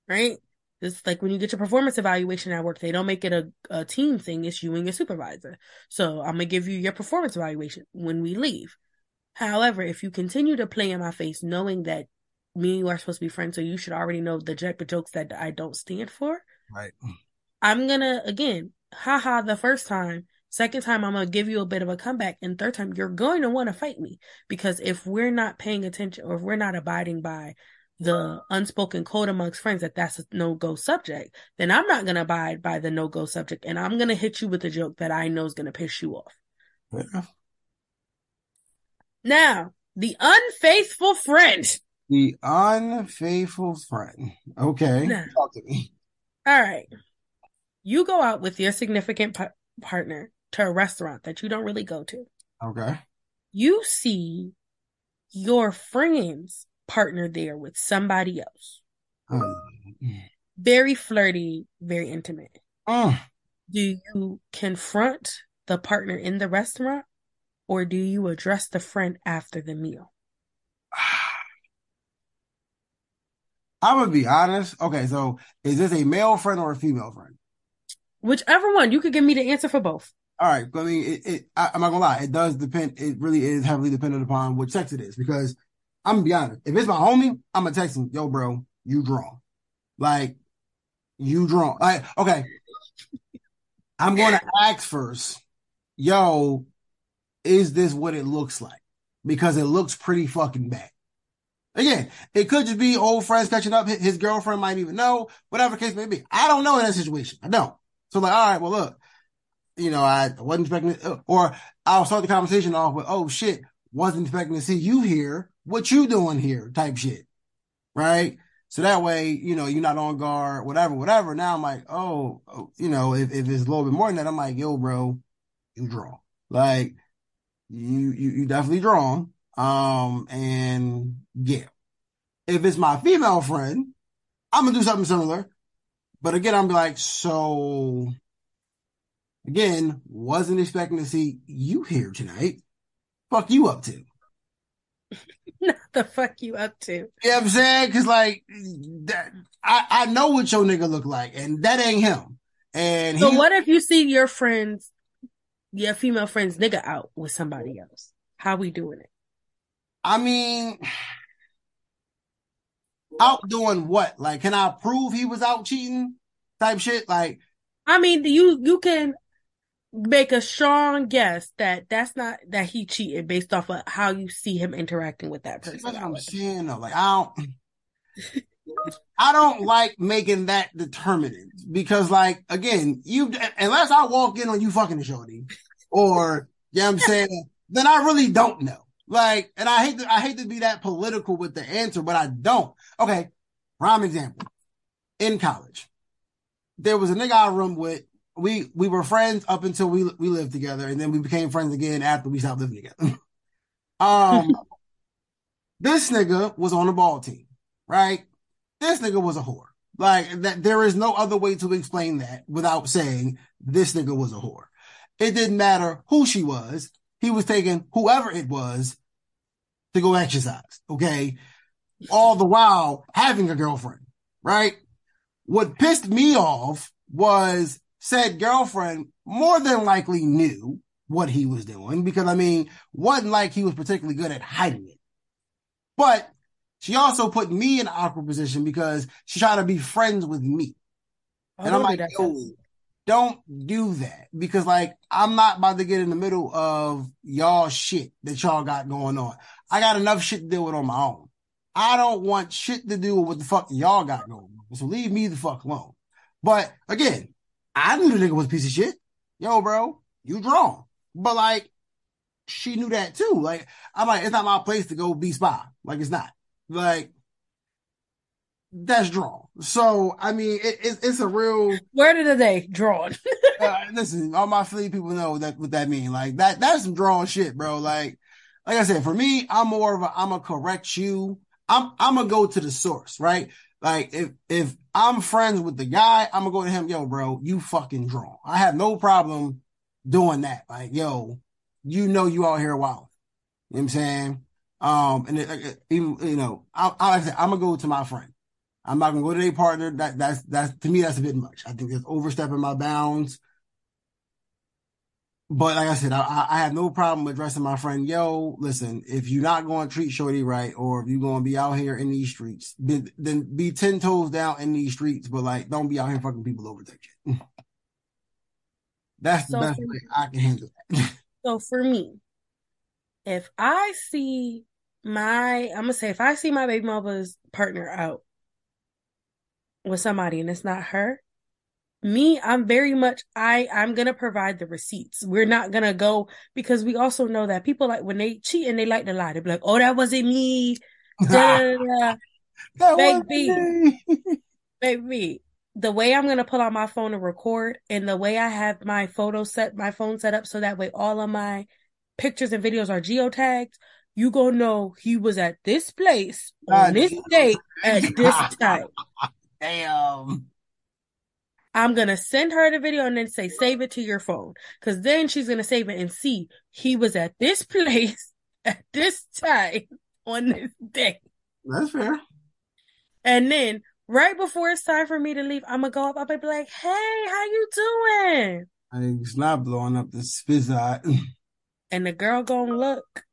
Right? It's like when you get your performance evaluation at work, they don't make it a, a team thing. It's you and your supervisor. So I'm going to give you your performance evaluation when we leave. However, if you continue to play in my face, knowing that me and you are supposed to be friends, so you should already know the of jokes that I don't stand for. Right. I'm going to, again, haha, the first time, Second time, I'm going to give you a bit of a comeback. And third time, you're going to want to fight me because if we're not paying attention or if we're not abiding by the unspoken code amongst friends that that's a no go subject, then I'm not going to abide by the no go subject. And I'm going to hit you with a joke that I know is going to piss you off. Yeah. Now, the unfaithful friend. The unfaithful friend. Okay. Now, Talk to me. All right. You go out with your significant partner to a restaurant that you don't really go to. Okay. You see your friend's partner there with somebody else. Um, very flirty, very intimate. Uh, do you confront the partner in the restaurant or do you address the friend after the meal? I'm gonna be honest. Okay, so is this a male friend or a female friend? Whichever one, you could give me the answer for both. All right, I mean, it, it, I, am not gonna lie, it does depend. It really is heavily dependent upon which text it is. Because I'm gonna be honest, if it's my homie, I'm gonna text him, "Yo, bro, you draw, like you draw." Like, okay, I'm to ask first, yo, is this what it looks like? Because it looks pretty fucking bad. Again, it could just be old friends catching up. His girlfriend might even know, whatever case may be. I don't know in that situation. I don't. So like, all right, well, look, you know, I wasn't expecting, uh, or I'll start the conversation off with, oh shit, wasn't expecting to see you here. What you doing here? Type shit. Right. So that way, you know, you're not on guard, whatever, whatever. Now I'm like, oh, oh, you know, if, if it's a little bit more than that, I'm like, yo, bro, you draw. Like, you, you, you definitely draw. Um, and yeah, if it's my female friend, I'm gonna do something similar. But again, I'm like, so again, wasn't expecting to see you here tonight. Fuck you up to? Not the fuck you up to? You know what I'm saying? Cause like that, I, I know what your nigga look like and that ain't him. And so what if you see your friends, your female friends nigga out with somebody else? How we doing it? I mean, out doing what? Like, can I prove he was out cheating? Type shit. Like, I mean, you you can make a strong guess that that's not that he cheated based off of how you see him interacting with that person. That's what I'm saying though. Like, I don't. I don't like making that determinant because, like, again, you unless I walk in on you fucking the shorty, or you know what I'm saying, then I really don't know. Like, and I hate to, I hate to be that political with the answer, but I don't. Okay. Prime example. In college, there was a nigga I room with. We, we were friends up until we, we lived together and then we became friends again after we stopped living together. um, this nigga was on the ball team, right? This nigga was a whore. Like that, there is no other way to explain that without saying this nigga was a whore. It didn't matter who she was. He was taking whoever it was to go exercise. Okay. All the while having a girlfriend, right? What pissed me off was said girlfriend more than likely knew what he was doing because I mean, wasn't like he was particularly good at hiding it. But she also put me in an awkward position because she tried to be friends with me. Oh, and I'm like, yo, don't do that because like I'm not about to get in the middle of y'all shit that y'all got going on. I got enough shit to deal with on my own. I don't want shit to do with what the fuck y'all got going on. So leave me the fuck alone. But again, I knew the nigga was a piece of shit. Yo, bro, you drawn. But like, she knew that too. Like, I'm like, it's not my place to go be spy. Like, it's not. Like, that's drawn. So I mean, it, it, it's a real. Where did they drawn? uh, listen, all my Philly people know that what that mean. Like that, that's some drawn shit, bro. Like, like I said, for me, I'm more of a, I'm gonna correct you. I'm, I'm gonna go to the source, right? Like if, if I'm friends with the guy, I'm gonna go to him, yo, bro, you fucking drawn. I have no problem doing that. Like, yo, you know, you out here wild. You know what I'm saying? Um, and even, you know, I, I, like I said, I'm gonna go to my friend. I'm not gonna go to their partner. That that's that's to me that's a bit much. I think it's overstepping my bounds. But like I said, I, I have no problem addressing my friend. Yo, listen, if you're not going to treat Shorty right, or if you're going to be out here in these streets, then, then be ten toes down in these streets. But like, don't be out here fucking people over that shit. That's so the best way I can handle that. so for me, if I see my, I'm gonna say, if I see my baby mama's partner out, with somebody and it's not her, me, I'm very much I I'm gonna provide the receipts. We're not gonna go because we also know that people like when they cheat and they like to lie, they be like, "Oh, that wasn't me." that baby, baby. The way I'm gonna pull out my phone and record, and the way I have my photo set, my phone set up so that way all of my pictures and videos are geotagged. You gonna know he was at this place on this date at this time. Damn. I'm gonna send her the video and then say save it to your phone. Cause then she's gonna save it and see he was at this place at this time on this day. That's fair. And then right before it's time for me to leave, I'm gonna go up, I'm gonna be like, hey, how you doing? It's not blowing up the spizz And the girl gonna look.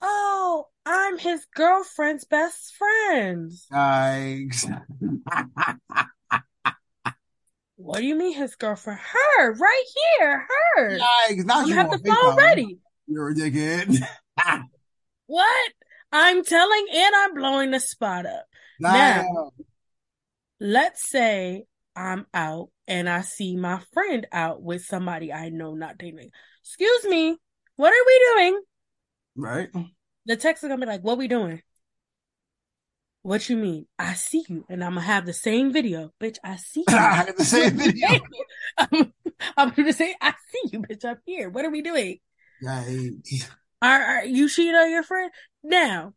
Oh, I'm his girlfriend's best friend. Yikes. What do you mean his girlfriend? Her, right here, her. Yikes, you have the phone ready. You're a dickhead. What? I'm telling and I'm blowing the spot up. Now, Let's say I'm out and I see my friend out with somebody I know not dating. Excuse me, what are we doing? right? The text is gonna be like, "What we doing?" What you mean? I see you, and I'm gonna have the same video, bitch. I see you. I have the same video. I'm, I'm gonna say, "I see you, bitch. I'm here. What are we doing?" Are, are you cheating on your friend? Now,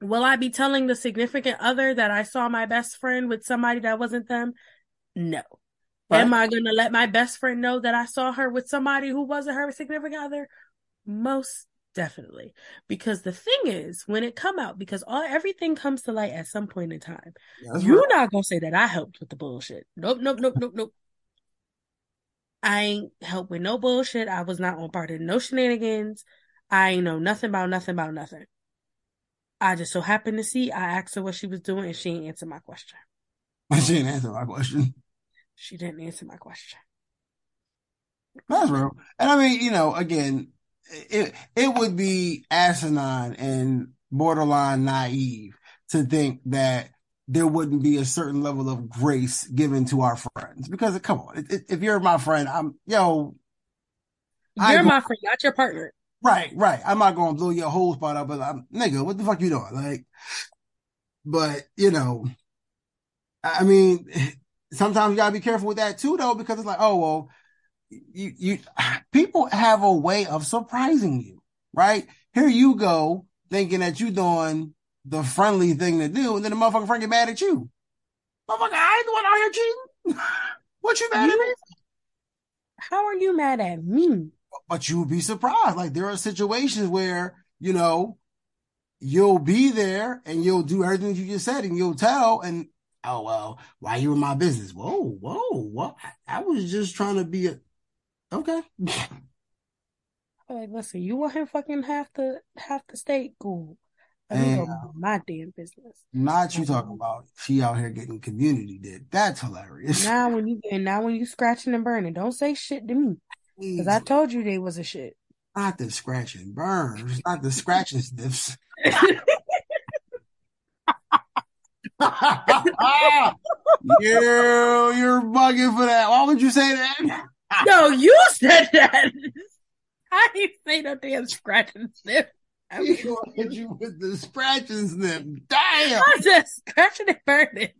will I be telling the significant other that I saw my best friend with somebody that wasn't them? No. Right. Am I gonna let my best friend know that I saw her with somebody who wasn't her significant other? Most definitely. Because the thing is, when it come out, because all everything comes to light at some point in time, that's you're right. not gonna say that I helped with the bullshit. Nope, nope, nope, nope, nope. I ain't helped with no bullshit. I was not on part of no shenanigans. I ain't know nothing about nothing about nothing. I just so happened to see. I asked her what she was doing, and she ain't answer my question. She didn't answer my question. She didn't answer my question. That's real. And I mean, you know, again, it it would be asinine and borderline naive to think that there wouldn't be a certain level of grace given to our friends. Because come on, if, you're my friend, I'm yo, You're go- my friend, not your partner. right, right. I'm not gonna blow your whole spot up, but I'm nigga, what the fuck you doing? Like, but you know, I I mean, sometimes you gotta be careful with that too, though, because it's like, oh well, you you people have a way of surprising you, right? Here you go thinking that you're doing the friendly thing to do, and then the motherfucker friend get mad at you. Motherfucker, I ain't the one out here cheating. what you mad at me? How are you mad at me? But you would be surprised. Like there are situations where, you know, you'll be there and you'll do everything you just said and you'll tell and oh well, why you in my business? Whoa, whoa, what? I was just trying to be a okay. Like, listen, you want him fucking half the half the state? Cool. Let me go Yeah. about my damn business. Not you talking about she out here getting community did. That's hilarious. Now when you and now when you scratching and burning, don't say shit to me. Cause I told you they was a shit. not the scratch and burns, not the scratch and sniffs. you, you're bugging for that. Why would you say that? no, you said that. I didn't say no damn scratch and sniff. I, mean, He hit you with the scratch and sniff. Damn. I said scratching and burning.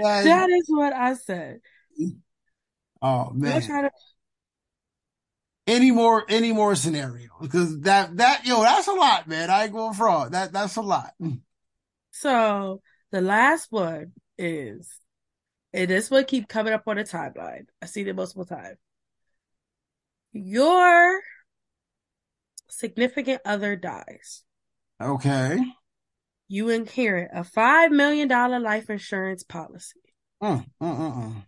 Like, That is what I said. oh man. to Any more any more scenarios? Because that that yo, that's a lot, man. I ain't going fraud. That that's a lot. So the last one is, and this one keep coming up on the timeline. I see it multiple times. Your significant other dies. Okay. You inherit a five million dollar life insurance policy. Mm, mm, mm, mm.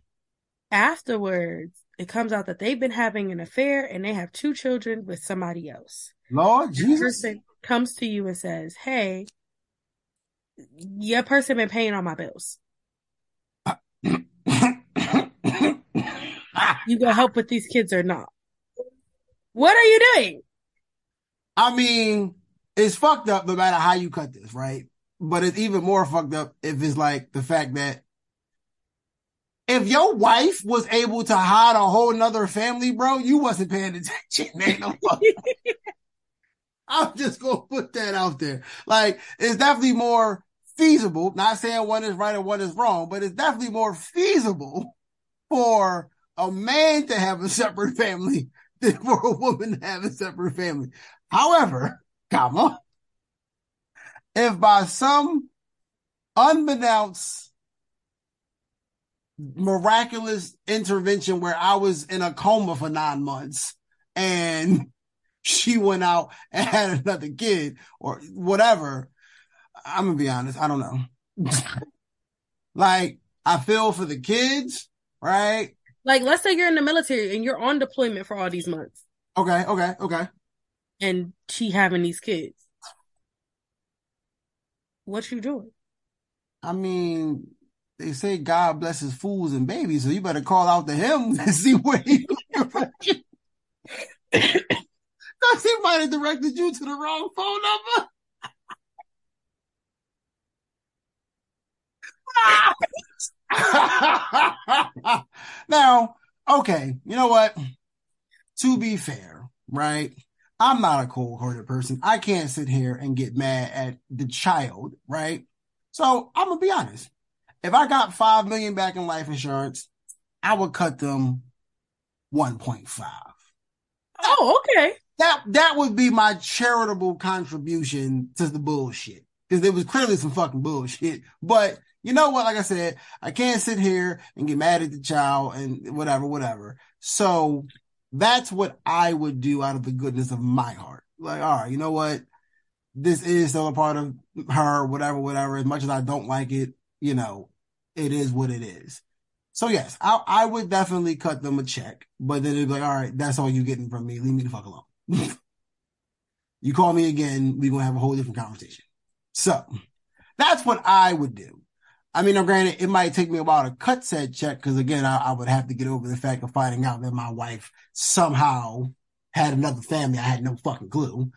Afterwards, it comes out that they've been having an affair and they have two children with somebody else. Lord The Jesus. person comes to you and says, "Hey, your person been paying all my bills. You gonna help with these kids or not? What are you doing?" I mean, it's fucked up no matter how you cut this, right? But it's even more fucked up if it's like the fact that if your wife was able to hide a whole nother family, bro, you wasn't paying attention. Ain't no. I'm just gonna put that out there. Like, it's definitely more feasible. Not saying one is right or one is wrong, but it's definitely more feasible for a man to have a separate family for a woman to have a separate family. However, comma, if by some unbeknownst miraculous intervention where I was in a coma for nine months and she went out and had another kid or whatever, I'm gonna be honest, I don't know. like, I feel for the kids, right? Like, let's say you're in the military and you're on deployment for all these months, Okay, okay, okay. and she having these kids. What you doing? I mean, they say God blesses fools and babies, so you better call out to him and see what he. He might have directed you to the wrong phone number. Ah! now, okay, you know what? To be fair, right? I'm not a cold hearted person. I can't sit here and get mad at the child, right? So I'm gonna be honest. If I got five million back in life insurance, I would cut them 1.5. Oh, okay. That that would be my charitable contribution to the bullshit. Because there was clearly some fucking bullshit. But you know what? Like I said, I can't sit here and get mad at the child and whatever, whatever. So that's what I would do out of the goodness of my heart. Like, all right, you know what? This is still a part of her, whatever, whatever. As much as I don't like it, you know, it is what it is. So yes, I, I would definitely cut them a check, but then it'd be like, all right, that's all you're getting from me. Leave me the fuck alone. you call me again, we're gonna have a whole different conversation. So that's what I would do. I mean, now granted, it might take me a while to cut said check because again, I, I, would have to get over the fact of finding out that my wife somehow had another family. I had no fucking clue.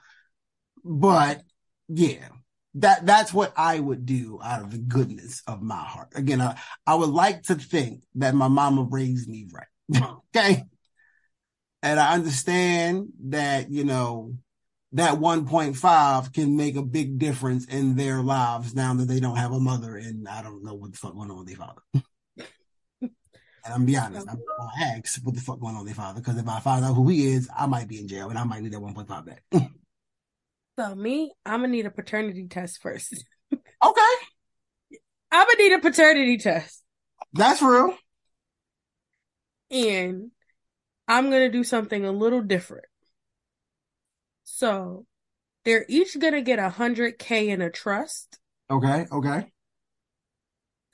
But yeah, that that's what I would do out of the goodness of my heart. Again, I, I would like to think that my mama raised me right. okay. And I understand that, you know, that 1.5 can make a big difference in their lives now that they don't have a mother and I don't know what the fuck going on with their father. and I'm be honest, I'm gonna ask what the fuck going on with their father because if I find out who he is, I might be in jail and I might need that 1.5 back. so me, I'm gonna need a paternity test first. okay. I'm gonna need a paternity test. That's real. And I'm gonna do something a little different. So they're each gonna get a hundred K in a trust. Okay, okay.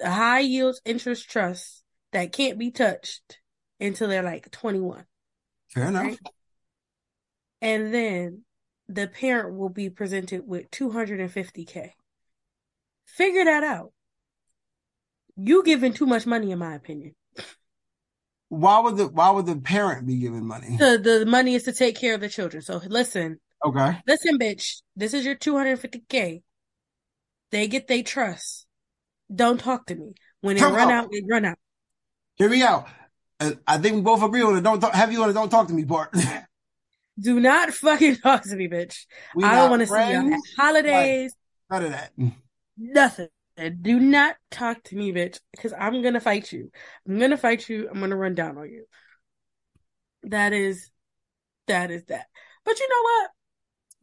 A high yield interest trust that can't be touched until they're like 21. Fair enough. Right? And then the parent will be presented with 250K. Figure that out. You giving too much money, in my opinion. Why would the Why would the parent be giving money? The the money is to take care of the children. So listen, Okay. Listen, bitch, this is your 250K. They get they trust. Don't talk to me. When it run out, it run out. Hear me out. Uh, I think we both agree on it. Don't talk, have you on it. Don't talk to me part. Do not fucking talk to me, bitch. We I don't want to see you at holidays. None of that. Nothing. Do not talk to me, bitch, because I'm gonna fight you. I'm gonna fight you. I'm gonna run down on you. That is, that is that. But you know what?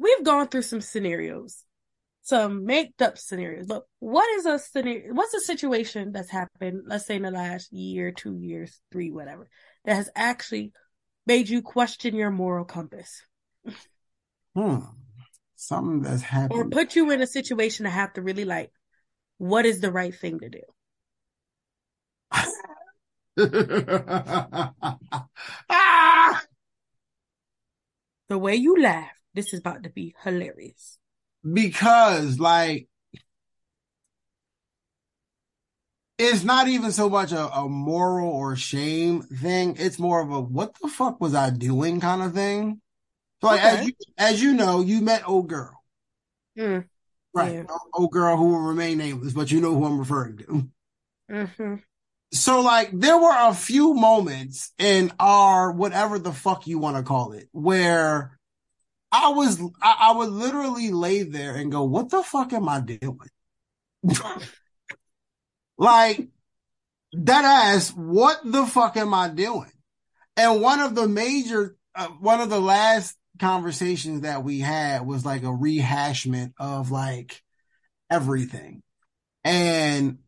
We've gone through some scenarios, some made up scenarios, but what is a scenario? What's a situation that's happened, let's say in the last year, two years, three, whatever, that has actually made you question your moral compass? Hmm. Something that's happened. Or put you in a situation to have to really like, what is the right thing to do? ah! The way you laugh this is about to be hilarious. Because like it's not even so much a, a, moral or shame thing. It's more of a what the fuck was I doing kind of thing. So like okay. as you as you know, you met old girl. Mm, right. Yeah. Old girl who will remain nameless, but you know who I'm referring to. Mm-hmm. So like there were a few moments in our whatever the fuck you want to call it, where I was, I, I would literally lay there and go, what the fuck am I doing? like, that ass, what the fuck am I doing? And one of the major, uh, one of the last conversations that we had was like a rehashment of like everything. And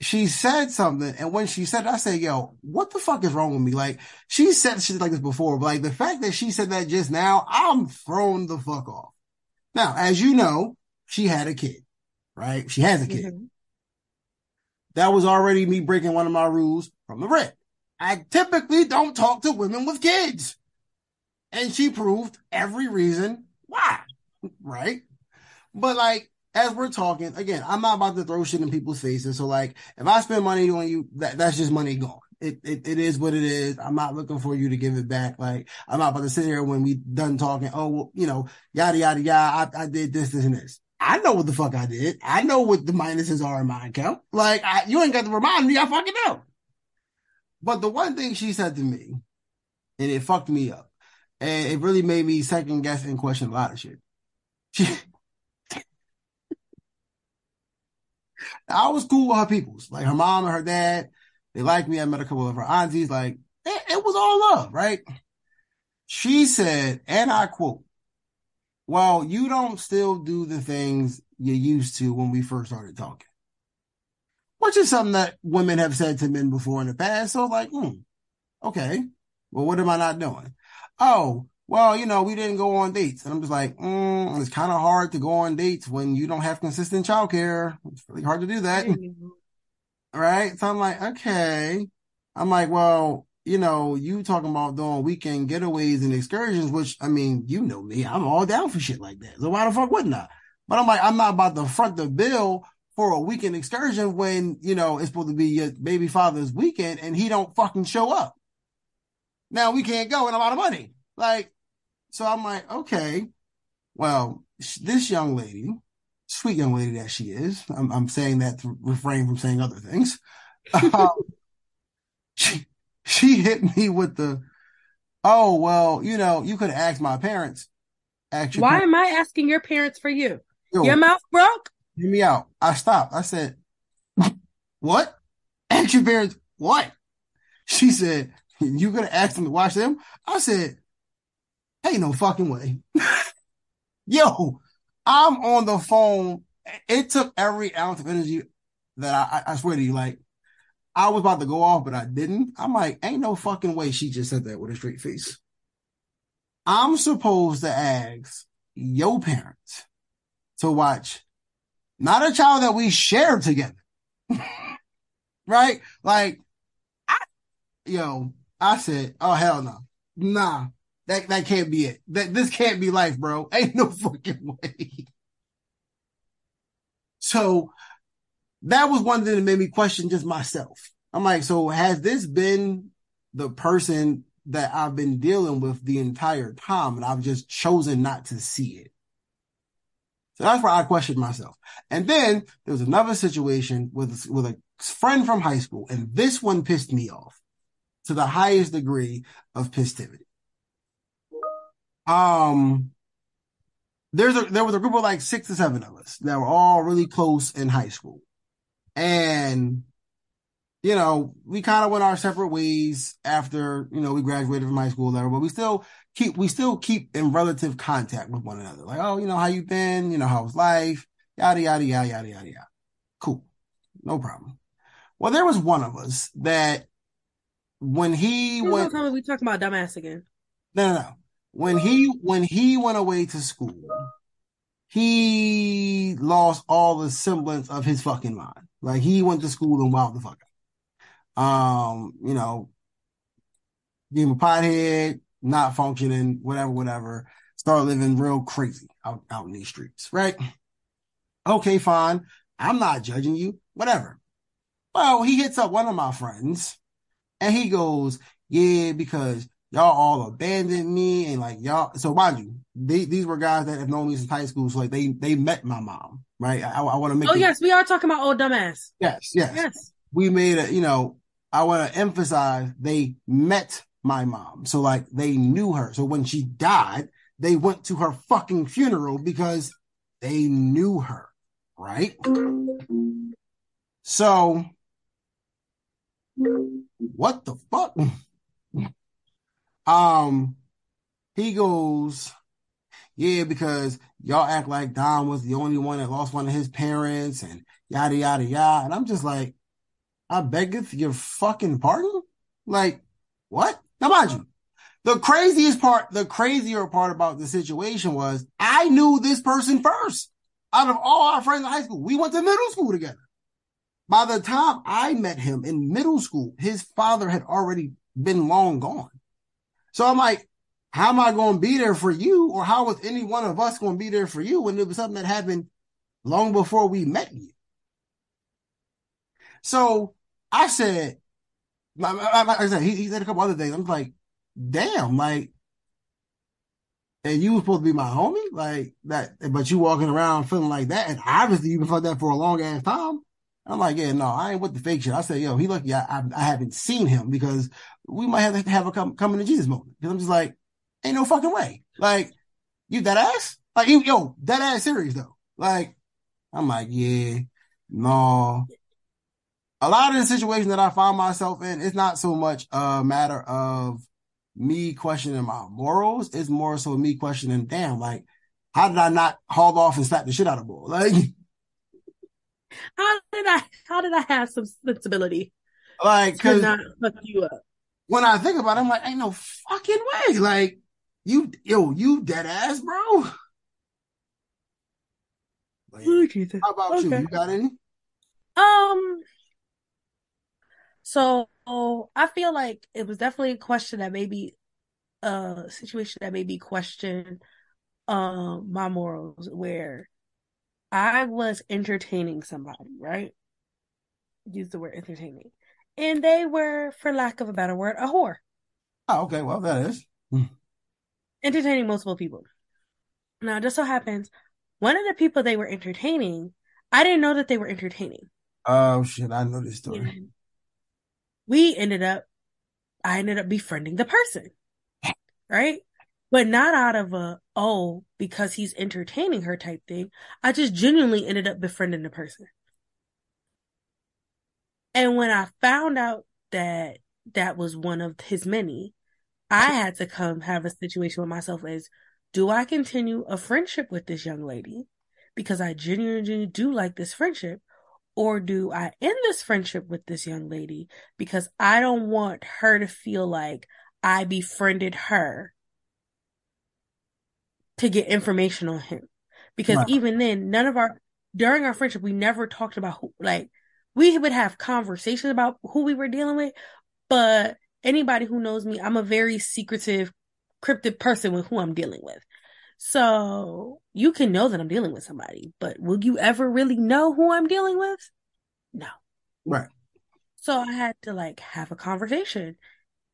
she said something, and when she said, it, I said, "Yo, what the fuck is wrong with me?" Like she said shit like this before, but like the fact that she said that just now, I'm thrown the fuck off. Now, as you know, she had a kid, right? She has a kid. Mm-hmm. That was already me breaking one of my rules from the red. I typically don't talk to women with kids, and she proved every reason why, right? But like as we're talking, again, I'm not about to throw shit in people's faces. So like, if I spend money on you, that, that's just money gone. It, it, it is what it is. I'm not looking for you to give it back. Like, I'm not about to sit here when we done talking. Oh, well, you know, yada, yada, yada. I, I did this, this, and this. I know what the fuck I did. I know what the minuses are in my account. Like, I, you ain't got to remind me. I fucking know. But the one thing she said to me, and it fucked me up, and it really made me second guess and question a lot of shit. She, I was cool with her peoples, like her mom and her dad. They liked me. I met a couple of her aunties. Like it, it was all love, right? She said, and I quote, well, you don't still do the things you used to when we first started talking. Which is something that women have said to men before in the past. So like, hmm, okay. Well, what am I not doing? Oh, well, you know, we didn't go on dates. And I'm just like, mm, it's kind of hard to go on dates when you don't have consistent childcare. It's really hard to do that. right. So I'm like, okay. I'm like, well, you know, you talking about doing weekend getaways and excursions, which I mean, you know me, I'm all down for shit like that. So why the fuck wouldn't I? But I'm like, I'm not about to front the bill for a weekend excursion when, you know, it's supposed to be your baby father's weekend and he don't fucking show up. Now we can't go and a lot of money. Like, so I'm like, okay, well, this young lady, sweet young lady that she is, I'm, I'm saying that to refrain from saying other things. Um, she, she hit me with the, oh, well, you know, you could have asked my parents. Actually. Why parents. am I asking your parents for you? Yo, your mouth broke? Hear me out. I stopped. I said, what? Ask your parents what? She said, you gonna ask them to watch them? I said, Ain't no fucking way. Yo, I'm on the phone. It took every ounce of energy that I, I swear to you, like, I was about to go off, but I didn't. I'm like, ain't no fucking way she just said that with a straight face. I'm supposed to ask your parents to watch not a child that we share together. right? Like, I, yo, I said, oh, hell no. Nah, that that can't be it. That this can't be life, bro. Ain't no fucking way. So that was one thing that made me question just myself. I'm like, so has this been the person that I've been dealing with the entire time and I've just chosen not to see it? So that's where I questioned myself. And then there was another situation with, with a friend from high school, and this one pissed me off to the highest degree of pistivity um, there's a, there was a group of like six or seven of us that were all really close in high school. And, you know, we kind of went our separate ways after, you know, we graduated from high school, whatever, but we still keep, we still keep in relative contact with one another. Like, oh, you know, how you been? You know, how's life? Yada, yada, yada, yada, yada, yada. Cool. No problem. Well, there was one of us that when he went. we talking about dumbass again. No, no, no when he when he went away to school, he lost all the semblance of his fucking mind. Like he went to school and wild the fuck out. Um, you know, him a pothead, not functioning, whatever, whatever. Start living real crazy out, out in these streets, right? Okay, fine. I'm not judging you, whatever. Well, he hits up one of my friends and he goes, yeah, because y'all all abandoned me and like y'all. So mind you, they, these were guys that have known me since high school. So like they they met my mom, right? I, I want to make. Oh it, yes, we are talking about old dumbass. Yes, yes, yes. We made a, you know, I want to emphasize they met my mom, so like they knew her. So when she died, they went to her fucking funeral because they knew her, right? So what the fuck? Um, he goes, yeah, because y'all act like Don was the only one that lost one of his parents and yada, yada, yada. And I'm just like, I beg your fucking pardon? Like, what? Now, mind you, the craziest part, the crazier part about the situation was I knew this person first out of all our friends in high school. We went to middle school together. By the time I met him in middle school, his father had already been long gone. So I'm like, how am I going to be there for you? Or how was any one of us going to be there for you when it was something that happened long before we met you. So I said, like, I said, he, he said a couple other things. I'm like, damn, like, and you were supposed to be my homie, like that, but you walking around feeling like that, and obviously you've been felt that for a long ass time. I'm like, yeah, no, I ain't with the fake shit. I said, yo, he lucky I, I, I haven't seen him because we might have to have a come, coming to Jesus moment. Cause I'm just like, ain't no fucking way. Like, you that ass? Like, yo, that ass serious though. Like, I'm like, yeah, no. A lot of the situations that I find myself in, it's not so much a matter of me questioning my morals. It's more so me questioning, damn, like, how did I not haul off and slap the shit out of bull? Like, how did I, how did I have some sensibility? Like, cause not fuck you up. When I think about it, I'm like, ain't no fucking way. Like, you, yo, you dead ass, bro. Like, oh, Jesus. How about okay. you? You got any? Um, so I feel like it was definitely a question that maybe a situation that made me question um my morals where I was entertaining somebody, right? Use the word entertaining. And they were, for lack of a better word, a whore. Oh, okay. Well, that is. Hmm. entertaining multiple people. Now, it just so happens, one of the people they were entertaining, I didn't know that they were entertaining. Oh, shit. I know this story. And we ended up, I ended up befriending the person. Right? But not out of a, oh, because he's entertaining her type thing. I just genuinely ended up befriending the person. And when I found out that that was one of his many, I had to come have a situation with myself as do I continue a friendship with this young lady because I genuinely do like this friendship? Or do I end this friendship with this young lady because I don't want her to feel like I befriended her to get information on him? Because right. even then, none of our, during our friendship, we never talked about who, like, we would have conversations about who we were dealing with, but anybody who knows me, I'm a very secretive, cryptic person with who I'm dealing with. So you can know that I'm dealing with somebody, but will you ever really know who I'm dealing with? No. Right. So I had to like have a conversation.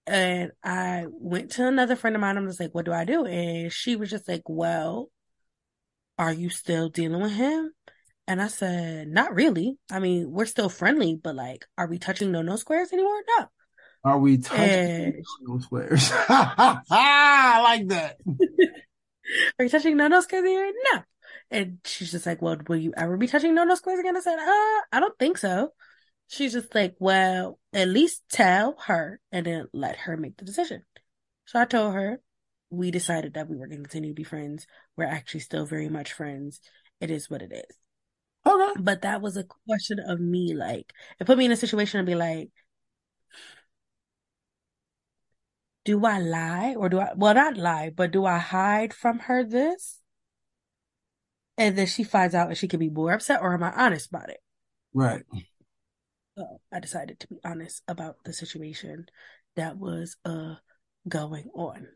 And I went to another friend of mine. I'm just like, what do I do? And she was just like, well, are you still dealing with him? And I said, not really. I mean, we're still friendly, but like, are we touching no no squares anymore? No. Are we touching and... no squares? I like that. Are you touching no no squares again? No. And she's just like, well, will you ever be touching no no squares again? I said, uh, I don't think so. She's just like, well, at least tell her and then let her make the decision. So I told her we decided that we were going to continue to be friends. We're actually still very much friends. It is what it is. Okay. But that was a question of me, like, it put me in a situation to be like, do I lie or do I, well, not lie, but do I hide from her this? And then she finds out and she can be more upset or am I honest about it? Right. So I decided to be honest about the situation that was, uh, going on.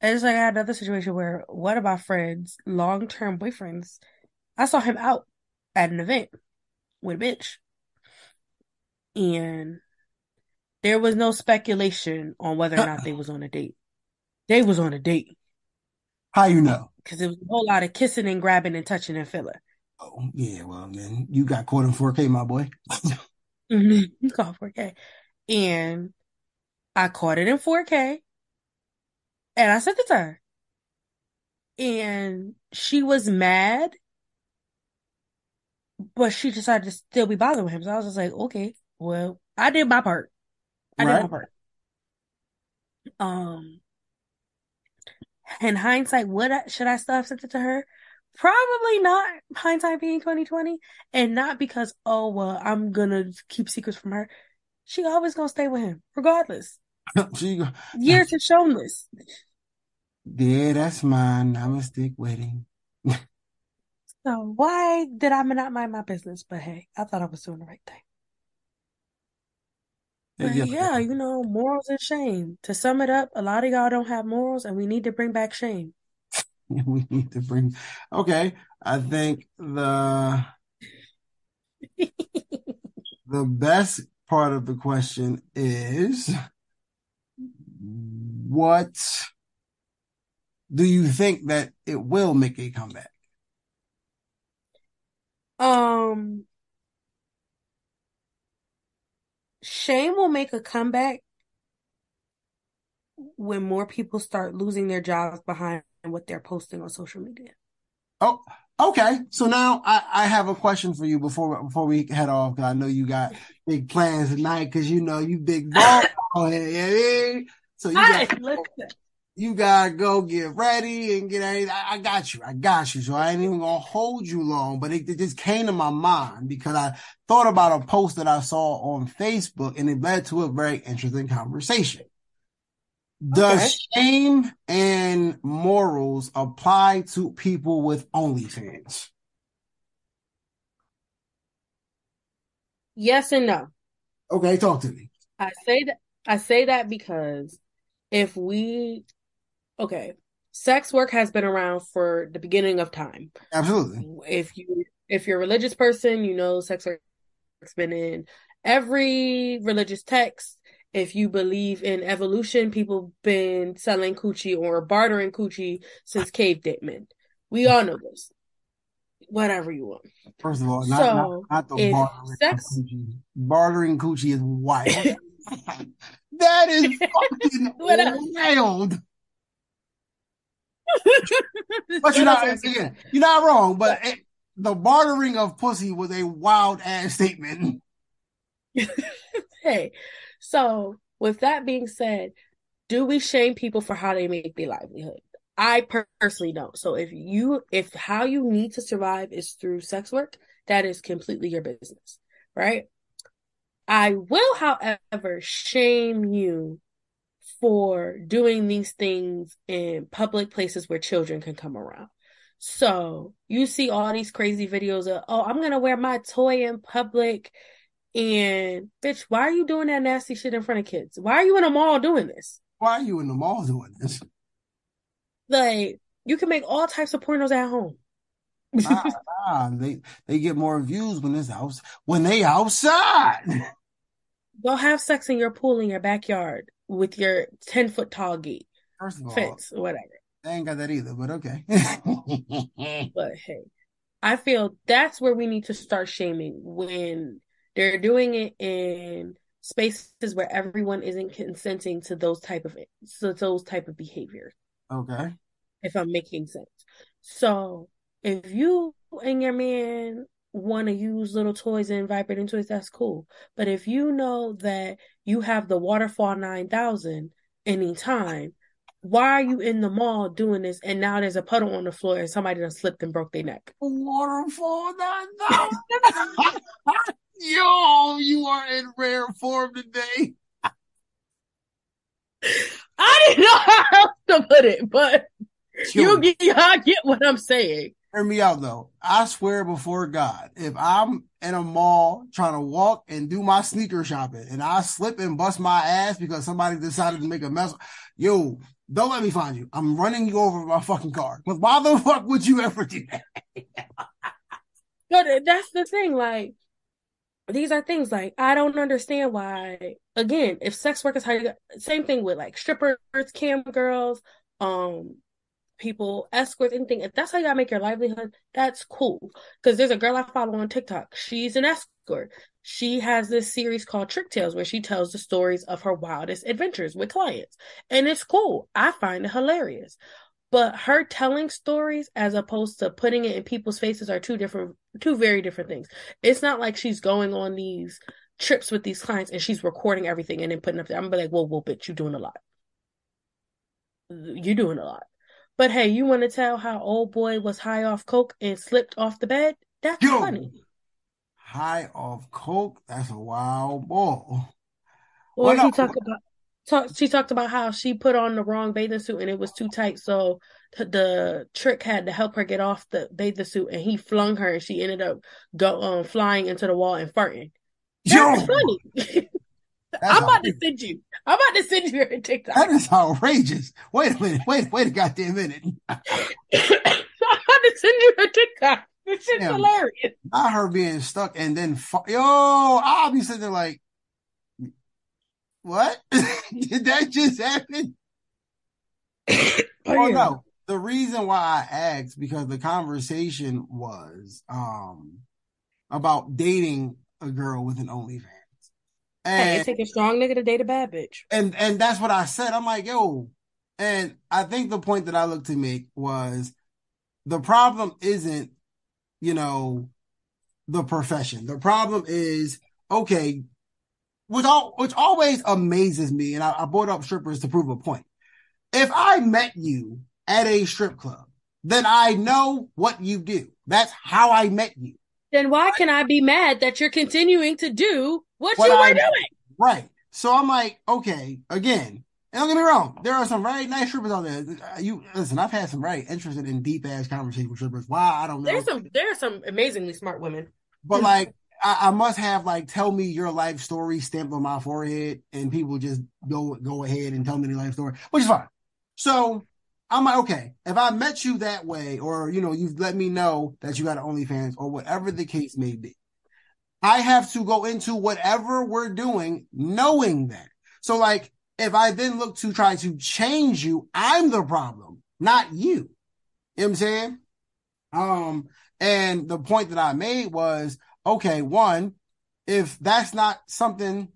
And it's like I had another situation where one of my friends, long term boyfriends, I saw him out at an event with a bitch. And there was no speculation on whether or not they was on a date. They was on a date. How you know? Because there was a whole lot of kissing and grabbing and touching and feeling. Oh yeah, well then you got caught in 4K, my boy. mm-hmm. You caught 4K, and I caught it in 4K, and I sent it to her, and she was mad, but she decided to still be bothering him. So I was just like, okay, well, I did my part. I right. did my part. Um, in hindsight, would I, should I still have sent it to her? Probably not. Hindsight being twenty twenty, and not because oh well, I'm gonna keep secrets from her. She always gonna stay with him, regardless. she years have shown this. Yeah, that's mine. I'm a stick wedding. so why did I not mind my business? But hey, I thought I was doing the right thing. But yeah, yeah, you know, morals and shame. To sum it up, a lot of y'all don't have morals, and we need to bring back shame. we need to bring. Okay, I think the the best part of the question is what do you think that it will make a comeback? Um, shame will make a comeback when more people start losing their jobs behind what they're posting on social media. Oh, okay. So now I, I have a question for you before before we head off because I know you got big plans tonight because you know you big ball. So you got, you gotta go get ready and get ready. I, I, got you. I got you. So I ain't even gonna hold you long, but it, it, just came to my mind because I thought about a post that I saw on Facebook and it led to a very interesting conversation. Does okay. shame and morals apply to people with OnlyFans? Yes and no. Okay, talk to me. I say that I say that because if we okay, sex work has been around for the beginning of time. Absolutely. If you if you're a religious person, you know sex work's been in every religious text if you believe in evolution, people been selling coochie or bartering coochie since cave men. We all know this. Whatever you want. First of all, not, so, not, not the bartering sex... coochie. Bartering coochie is wild. that is fucking wild. but you're not again, you're not wrong. But it, the bartering of pussy was a wild ass statement. hey, so, with that being said, do we shame people for how they make their livelihood? I personally don't. So if you if how you need to survive is through sex work, that is completely your business, right? I will, however, shame you for doing these things in public places where children can come around. So you see all these crazy videos of, oh, I'm gonna wear my toy in public and bitch, why are you doing that nasty shit in front of kids? Why are you in a mall doing this? Why are you in the mall doing this? Like, you can make all types of pornos at home. nah, nah, they they get more views when it's house when they outside. Go have sex in your pool in your backyard with your ten foot tall gate. First of all, fence or whatever. I ain't got that either, but okay. but hey, I feel that's where we need to start shaming when they're doing it in spaces where everyone isn't consenting to those type of to those type of behaviors. Okay. If I'm making sense. So if you and your man want to use little toys and vibrating toys, that's cool. But if you know that you have the waterfall nine thousand anytime, why are you in the mall doing this? And now there's a puddle on the floor and somebody done slipped and broke their neck. Waterfall nine thousand. Yo, you are in rare form today. I didn't know how else to put it, but you get, I get what I'm saying. Hear me out though. I swear before God, if I'm in a mall trying to walk and do my sneaker shopping and I slip and bust my ass because somebody decided to make a mess, yo, don't let me find you. I'm running you over with my fucking car. But why the fuck would you ever do that? but that's the thing. Like, these are things like I don't understand why. Again, if sex work is how you got, same thing with like strippers, cam girls, um, people, escorts, anything. If that's how you gotta make your livelihood, that's cool. Because there's a girl I follow on TikTok. She's an escort. She has this series called Trick Tales where she tells the stories of her wildest adventures with clients, and it's cool. I find it hilarious. But her telling stories as opposed to putting it in people's faces are two different, two very different things. It's not like she's going on these trips with these clients and she's recording everything and then putting up there. I'm gonna be like, whoa, whoa, bitch, you doing a lot. You're doing a lot. But hey, you want to tell how old boy was high off coke and slipped off the bed? That's Yo, funny. High off coke? That's a wild ball. Or he talk about talk, she talked about how she put on the wrong bathing suit and it was too tight, so the trick had to help her get off the bathing suit, and he flung her, and she ended up go um, flying into the wall and farting. That's funny. I'm about to send you. I'm about to send you her TikTok. That is outrageous. Wait a minute. Wait, wait a goddamn minute. I'm about to send you her TikTok. This shit's hilarious. Not her being stuck and then fu- yo, I'll be sitting there like, what? Did that just happen? Oh no. The reason why I asked because the conversation was um about dating a girl with an OnlyFans. Hey, And it take a strong nigga to date a bad bitch. and and that's what I said. I'm like, yo, and I think the point that I looked to make was the problem isn't, you know, the profession. The problem is, okay, which all which always amazes me, and I, I brought up strippers to prove a point. If I met you at a strip club, then I know what you do. That's how I met you. Then why can I be mad that you're continuing to do what, What you were I- doing? Right. So I'm like, okay, again, and don't get me wrong, there are some very nice strippers out there. Uh, You listen, I've had some very interested in deep ass conversations with strippers. Why I don't know. There's some there are some amazingly smart women. But like, I, I must have like tell me your life story stamped on my forehead, and people just go go ahead and tell me their life story, which is fine. So I'm like, okay, if I met you that way, or you know, you've let me know that you got an OnlyFans, or whatever the case may be, I have to go into whatever we're doing knowing that. So like, if I then look to try to change you, I'm the problem, not you. You know what I'm saying? Um, and the point that I made was, okay, one, if that's not something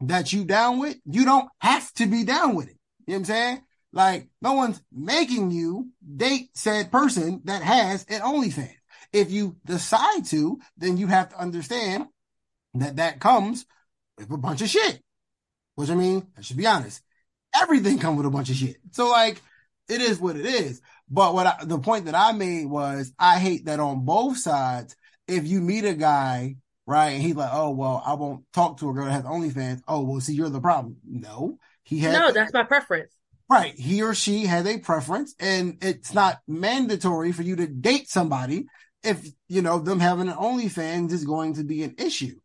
that you down with, you don't have to be down with it. You know what I'm saying? Like, no one's making you date said person that has an OnlyFans. If you decide to, then you have to understand that that comes with a bunch of shit. Which I mean, I should be honest, everything comes with a bunch of shit. So like, it is what it is. But what I, the point that I made was, I hate that on both sides. If you meet a guy, right, and he's like, "Oh well, I won't talk to a girl that has OnlyFans." Oh well, see, you're the problem. No, he has No, that's my preference. right. He or she has a preference, and it's not mandatory for you to date somebody if you know them having an OnlyFans is going to be an issue.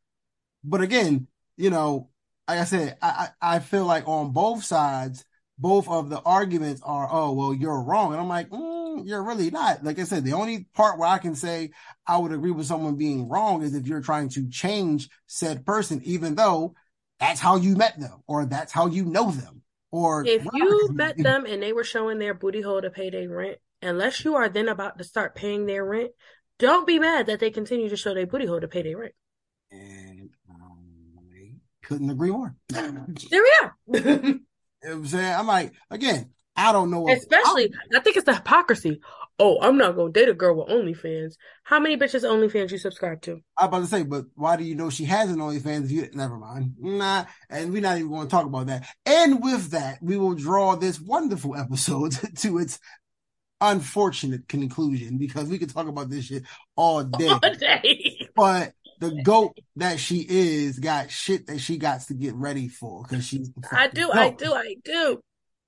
But again, you know, like I said, I I, I feel like on both sides, both of the arguments are, oh well, you're wrong, and I'm like, mm, you're really not. Like I said, the only part where I can say I would agree with someone being wrong is if you're trying to change said person, even though that's how you met them, or that's how you know them, or If you met them and they were showing their booty hole to pay their rent, unless you are then about to start paying their rent, don't be mad that they continue to show their booty hole to pay their rent. and I couldn't agree more. There we are. what I'm saying? I'm like, again, I don't know. Especially, I think it's the hypocrisy. Oh, I'm not gonna date a girl with OnlyFans. How many bitches OnlyFans you subscribe to? I'm about to say, but why do you know she has an OnlyFans? You never mind, nah, and we're not even going to talk about that. And with that, we will draw this wonderful episode to its unfortunate conclusion because we could talk about this shit all day. All day. But the goat that she is got shit that she got to get ready for because she's. I do, I do, I do.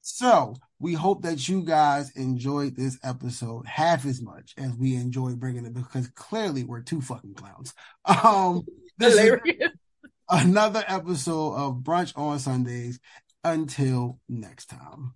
So we hope that you guys enjoyed this episode half as much as we enjoyed bringing it because clearly we're two fucking clowns. Um, this is another episode of Brunch on Sundays. Until next time.